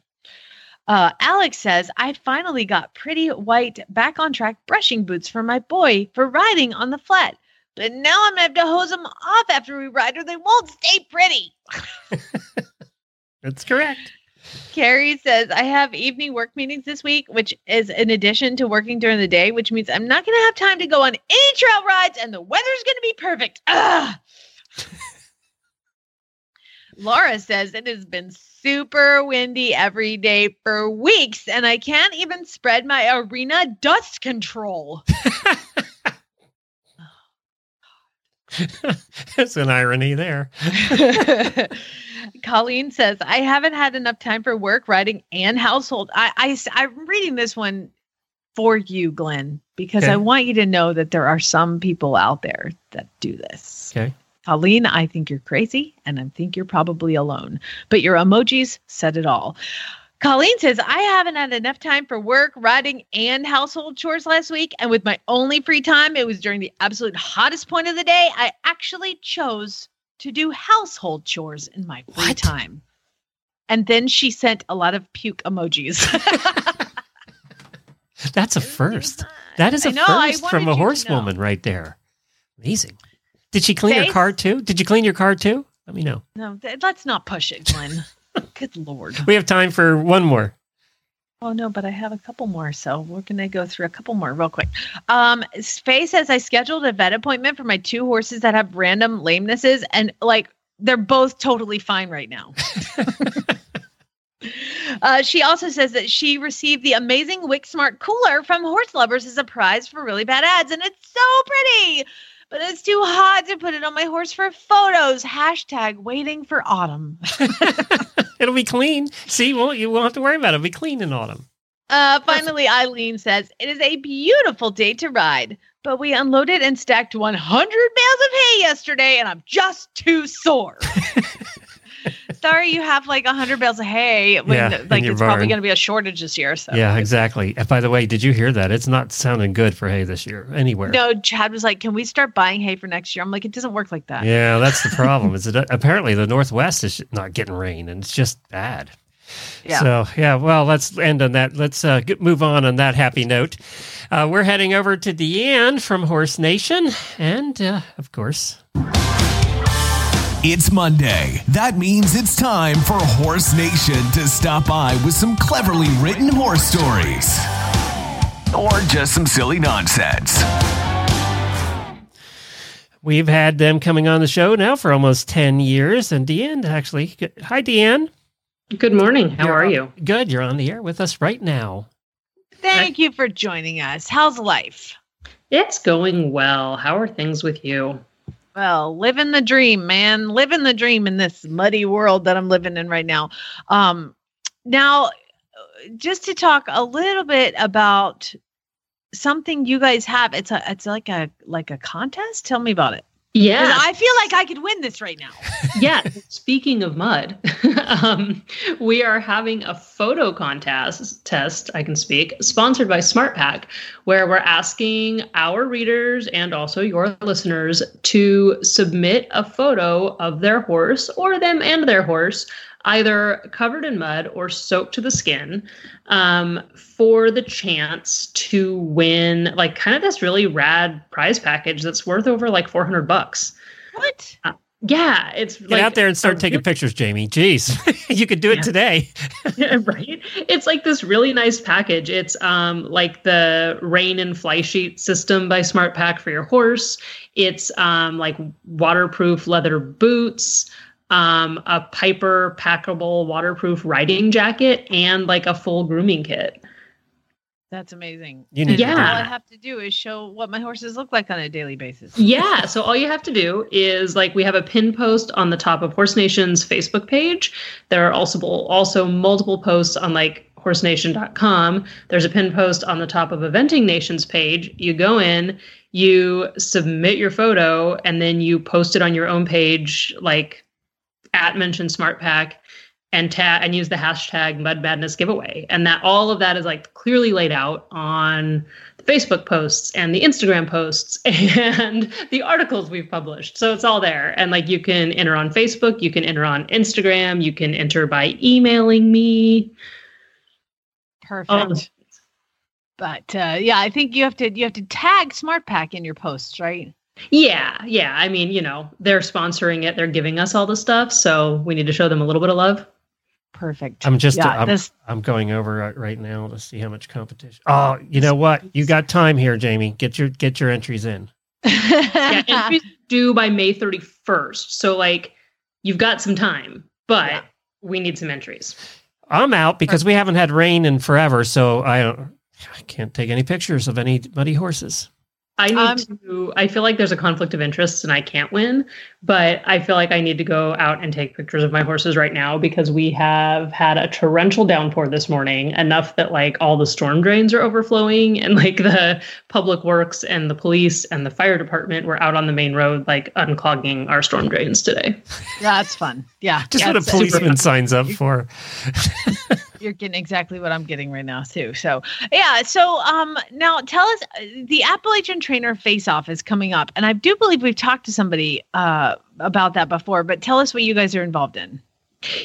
Uh, Alex says I finally got pretty white back on track brushing boots for my boy for riding on the flat. But now I'm gonna have to hose them off after we ride, or they won't stay pretty. That's correct. Carrie says I have evening work meetings this week, which is in addition to working during the day, which means I'm not gonna have time to go on any trail rides, and the weather's gonna be perfect. Ugh. Laura says it has been super windy every day for weeks, and I can't even spread my arena dust control. Oh, There's an irony there. Colleen says, I haven't had enough time for work, writing, and household. I, I, am reading this one for you, Glenn, because Okay. I want you to know that there are some people out there that do this. Okay. Colleen, I think you're crazy, and I think you're probably alone, but your emojis said it all. Colleen says, I haven't had enough time for work, writing, and household chores last week. And with my only free time, it was during the absolute hottest point of the day. I actually chose to do household chores in my free What? time. And then she sent a lot of puke emojis. That's a first. That is a know, first from a horsewoman right there. Amazing. Did she clean her Faith? car too? Did you clean your car too? Let me know. No, th- let's not push it, Glenn. Good lord. We have time for one more. Oh no, but I have a couple more, so we're gonna go through a couple more real quick. Um, Faye says I scheduled a vet appointment for my two horses that have random lamenesses, and like they're both totally fine right now. uh, she also says that she received the amazing Wick Smart cooler from Horse Lovers as a prize for really bad ads, and it's so pretty. But it's too hot to put it on my horse for photos. Hashtag waiting for autumn. It'll be clean. See, won't you won't have to worry about it. It'll be clean in autumn. Uh, finally, Eileen says it is a beautiful day to ride, but we unloaded and stacked 100 bales of hay yesterday, and I'm just too sore. Sorry, you have like 100 bales of hay when Yeah, like it's probably going to be a shortage this year. So Yeah, exactly. And by the way, did you hear that? It's not sounding good for hay this year anywhere. No, Chad was like, "Can we start buying hay for next year?" I'm like, "It doesn't work like that." Yeah, that's the problem. is that apparently the Northwest is not getting rain, and it's just bad. Yeah. So yeah, well, let's end on that. Let's uh, get, move on on that happy note. Uh, we're heading over to Deanne from Horse Nation, and uh, of course, It's Monday. That means it's time for Horse Nation to stop by with some cleverly written horse stories. Or just some silly nonsense. we've had them coming on the show now for almost ten years, and Deanne actually. Hi, Deanne. Good morning. How You're are on- you? Good. You're on the air with us right now. Thank you for joining us. How's life? It's going well. How are things with you? Well, living the dream, man. Living the dream in this muddy world that I'm living in right now. Um, now, just to talk a little bit about something you guys have. It's a it's like a like a contest. Tell me about it. Yeah. I feel like I could win this right now. yeah. Speaking of mud, um, we are having a photo contest test, I can speak, sponsored by SmartPak, where we're asking our readers and also your listeners to submit a photo of their horse or them and their horse, either covered in mud or soaked to the skin, um, for the chance to win like kind of this really rad prize package that's worth over like 400 bucks. What? Yeah, it's Get like out there and start a taking pictures, Jamie. Jeez, you could do it Yeah. today. right it's like this really nice package it's um like the rain and fly sheet system by SmartPak for your horse it's um like waterproof leather boots um a piper packable waterproof riding jacket and like a full grooming kit. That's amazing. You need And to do all I have to do is show what my horses look like on a daily basis. yeah so all you have to do is like we have a pin post on the top of horse nation's facebook page. There are also also multiple posts on like horsenation.com there's a pin post on the top of eventing nation's page. You go in you submit your photo and then you post it on your own page like at mention SmartPak and tag and use the hashtag mud madness giveaway and that all of that is like clearly laid out on the facebook posts and the instagram posts and the articles we've published so it's all there and like you can enter on facebook you can enter on instagram you can enter by emailing me Perfect. of- But uh, yeah, I think you have to you have to tag SmartPak in your posts, right? Yeah yeah i mean you know they're sponsoring it they're giving us all the stuff so we need to show them a little bit of love Perfect. I'm just yeah, I'm, this I'm going over right- right now to see how much competition. Oh, you know what? You got time here, Jamie. Get your get your entries in. yeah, entries due by May 31st. So like you've got some time, but Yeah. we need some entries. I'm out because we haven't had rain in forever, so I don't. I can't take any pictures of any muddy horses. I need Um, to I feel like there's a conflict of interest and I can't win, but I feel like I need to go out and take pictures of my horses right now because we have had a torrential downpour this morning, enough that like all the storm drains are overflowing and like the public works and the police and the fire department were out on the main road like unclogging our storm drains today. that's fun. Yeah. Just yeah, what a policeman signs up for. You're getting exactly what I'm getting right now too. So yeah. So um now tell us uh, the Appalachian Trainer Face Off is coming up, and I do believe we've talked to somebody uh about that before. But tell us what you guys are involved in.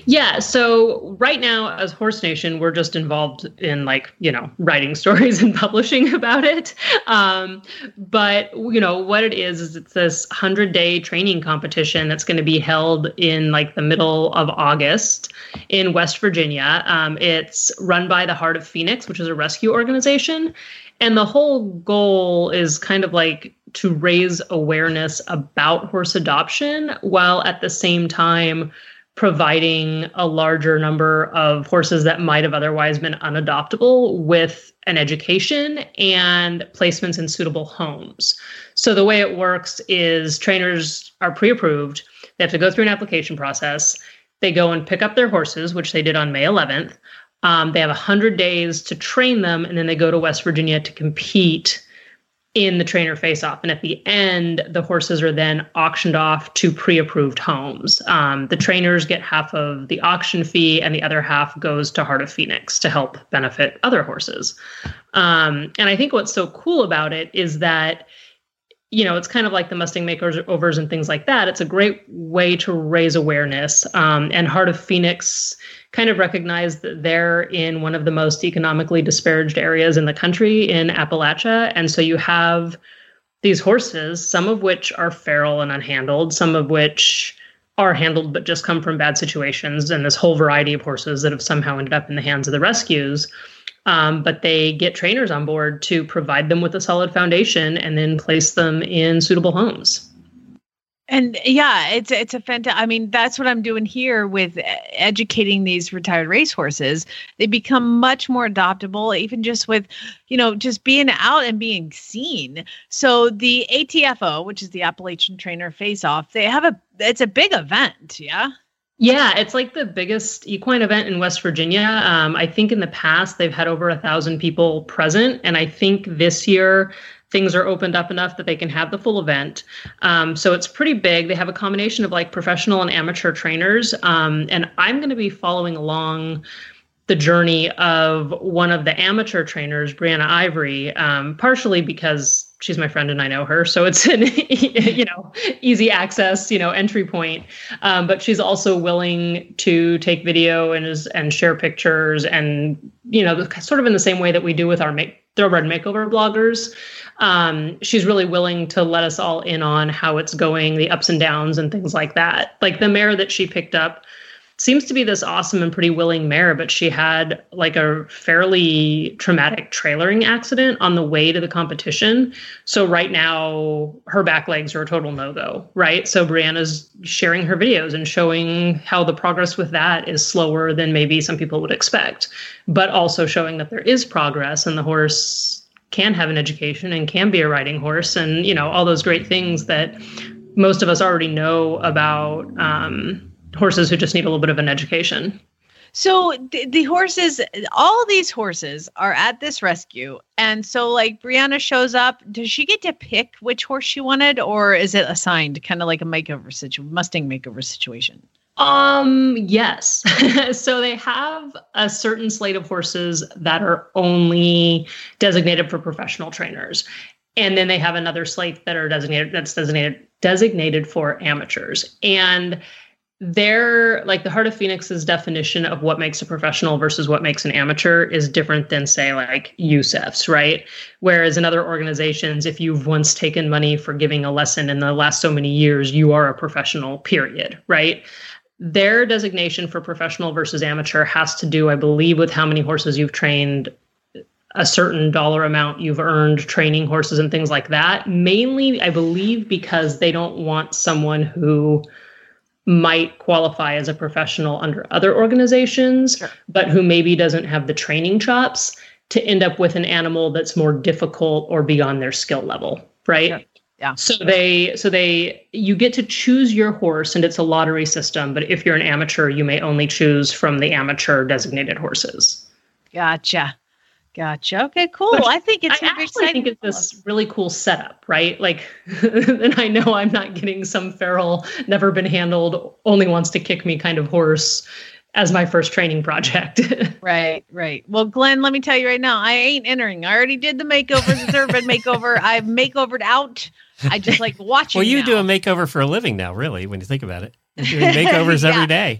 Yeah, so right now as Horse Nation, we're just involved in like, you know, writing stories and publishing about it. Um, but, you know, what it is, is it's this 100 day training competition that's going to be held in like the middle of August in West Virginia. Um, it's run by the Heart of Phoenix, which is a rescue organization. And the whole goal is kind of like to raise awareness about horse adoption while at the same time providing a larger number of horses that might have otherwise been unadoptable with an education and placements in suitable homes. So the way it works is trainers are pre-approved. They have to go through an application process. They go and pick up their horses, which they did on May 11th. Um, they have 100 days to train them, and then they go to West Virginia to compete in the trainer face off. And at the end, the horses are then auctioned off to pre approved homes. Um, the trainers get half of the auction fee, and the other half goes to Heart of Phoenix to help benefit other horses. Um, and I think what's so cool about it is that you know, it's kind of like the Mustang makeovers and things like that. It's a great way to raise awareness. Um, and Heart of Phoenix kind of recognized that they're in one of the most economically disparaged areas in the country in Appalachia. And so you have these horses, some of which are feral and unhandled, some of which are handled but just come from bad situations, and this whole variety of horses that have somehow ended up in the hands of the rescues. Um, but they get trainers on board to provide them with a solid foundation and then place them in suitable homes. And yeah, it's it's a fantastic. I mean, that's what I'm doing here with educating these retired racehorses. They become much more adoptable, even just with, you know, just being out and being seen. So the ATFO, which is the Appalachian Trainer Face Off, they have a it's a big event. Yeah. Yeah, it's like the biggest equine event in West Virginia. Um, I think in the past they've had over a thousand people present, and I think this year things are opened up enough that they can have the full event. Um, so it's pretty big. They have a combination of like professional and amateur trainers, um, and I'm going to be following along the journey of one of the amateur trainers, Brianna Ivory, um, partially because she's my friend and I know her, so it's an you know easy access, you know entry point. Um, but she's also willing to take video and and share pictures and you know sort of in the same way that we do with our make, thoroughbred makeover bloggers. Um, she's really willing to let us all in on how it's going, the ups and downs, and things like that. Like the mare that she picked up seems to be this awesome and pretty willing mare, but she had like a fairly traumatic trailering accident on the way to the competition. So right now her back legs are a total no-go, right? So Brianna's sharing her videos and showing how the progress with that is slower than maybe some people would expect, but also showing that there is progress and the horse can have an education and can be a riding horse and you know all those great things that most of us already know about um, horses who just need a little bit of an education. So the, the, horses, all these horses are at this rescue, and so like Brianna shows up. Does she get to pick which horse she wanted, or is it assigned, kind of like a makeover situation, Mustang makeover situation? Um, yes. so they have a certain slate of horses that are only designated for professional trainers. And then they have another slate that are designated that's designated designated for amateurs. And they're like the heart of phoenix's definition of what makes a professional versus what makes an amateur is different than say like USEF's, right? Whereas in other organizations, if you've once taken money for giving a lesson in the last so many years, you are a professional, period, right? Their designation for professional versus amateur has to do, I believe, with how many horses you've trained a certain dollar amount you've earned training horses and things like that. Mainly, I believe, because they don't want someone who might qualify as a professional under other organizations, sure. but who maybe doesn't have the training chops to end up with an animal that's more difficult or beyond their skill level, right? Yeah. So they so they you get to choose your horse and it's a lottery system, but if you're an amateur, you may only choose from the amateur designated horses. Gotcha. Gotcha. Okay, cool. Which I think it's I actually think it's this really cool setup, right? Like, and I know I'm not getting some feral, never been handled, only wants to kick me kind of horse as my first training project. right, right. Well, Glenn, let me tell you right now, I ain't entering. I already did the makeover, the thoroughbred makeover. I've makeovered out. I just like watching. well, you now. do a makeover for a living now, really, when you think about it. you Doing makeovers every day.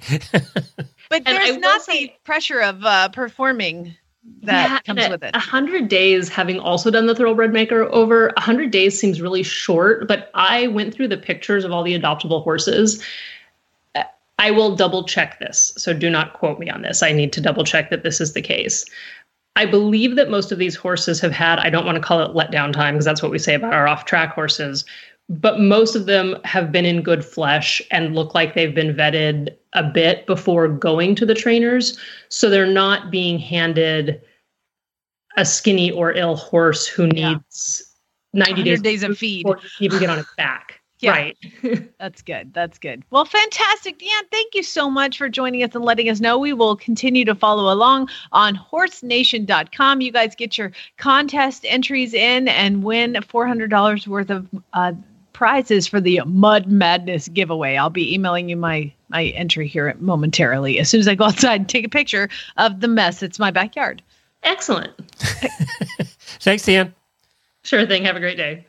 But And there's will not say- the pressure of uh, performing that comes with it. A hundred days, having also done the thoroughbred makeover, a hundred days seems really short. But I went through the pictures of all the adoptable horses. Uh, I will double check this, so do not quote me on this. I need to double check that this is the case. I believe that most of these horses have had, I don't want to call it letdown time because that's what we say about our off track horses, but most of them have been in good flesh and look like they've been vetted a bit before going to the trainers. So they're not being handed a skinny or ill horse who Yeah. needs 90 100 days, days of feed. before he can even get on its back. Yeah. Right. That's good. That's good. Well, fantastic. Dan, thank you so much for joining us and letting us know. We will continue to follow along on horsenation.com. You guys get your contest entries in and win $400 worth of uh, prizes for the Mud Madness giveaway. I'll be emailing you my my entry here momentarily as soon as I go outside and take a picture of the mess. It's my backyard. Excellent. Thanks, DeAnn. Sure thing. Have a great day.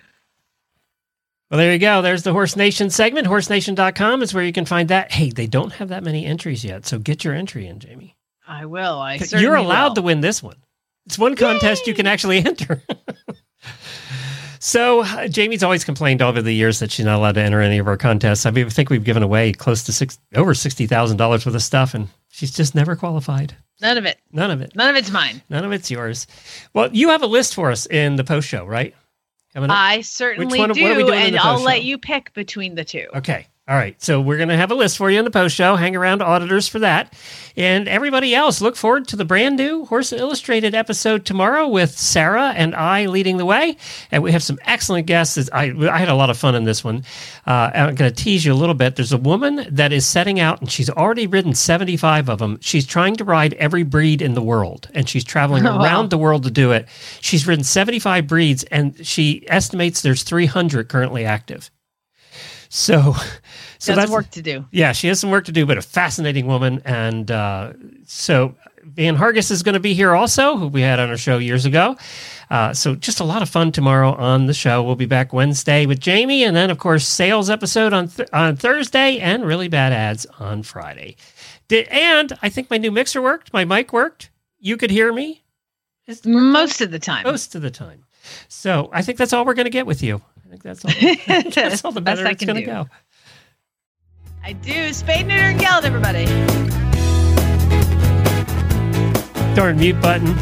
Well, there you go. There's the Horse Nation segment. HorseNation.com is where you can find that. Hey, they don't have that many entries yet, so get your entry in, Jamie. I will. I You're allowed will. to win this one. It's one contest you can actually enter. So uh, Jamie's always complained over the years that she's not allowed to enter any of our contests. I mean, I think we've given away close to six, over sixty thousand dollars worth of stuff, and she's just never qualified. None of it. None of it. None of it's mine. None of it's yours. Well, you have a list for us in the post show, right? Coming up? I certainly one- do, what are we doing and I'll let you pick between the two. Okay. All right. So we're going to have a list for you in the post show. Hang around auditors for that. And everybody else, look forward to the brand new Horse Illustrated episode tomorrow with Sarah and I leading the way. And we have some excellent guests. I, I had a lot of fun in this one. Uh, I'm going to tease you a little bit. There's a woman that is setting out and she's already ridden 75 of them. She's trying to ride every breed in the world and she's traveling Oh, wow. around the world to do it. She's ridden 75 breeds and she estimates there's 300 currently active. So, so That's work to do. yeah, she has some work to do, but a fascinating woman. And uh, so Van Hargis is going to be here also, who we had on our show years ago. Uh, so just a lot of fun tomorrow on the show. We'll be back Wednesday with Jamie, and then of course sales episode on th- on Thursday, and really bad ads on Friday. Did, and I think my new mixer worked. My mic worked. You could hear me Most of the time. most of the time. So I think that's all we're going to get with you. I think that's all. that's all the Best better I it's can going to go. I do. Spade, neuter, and geld, everybody. Darn mute button.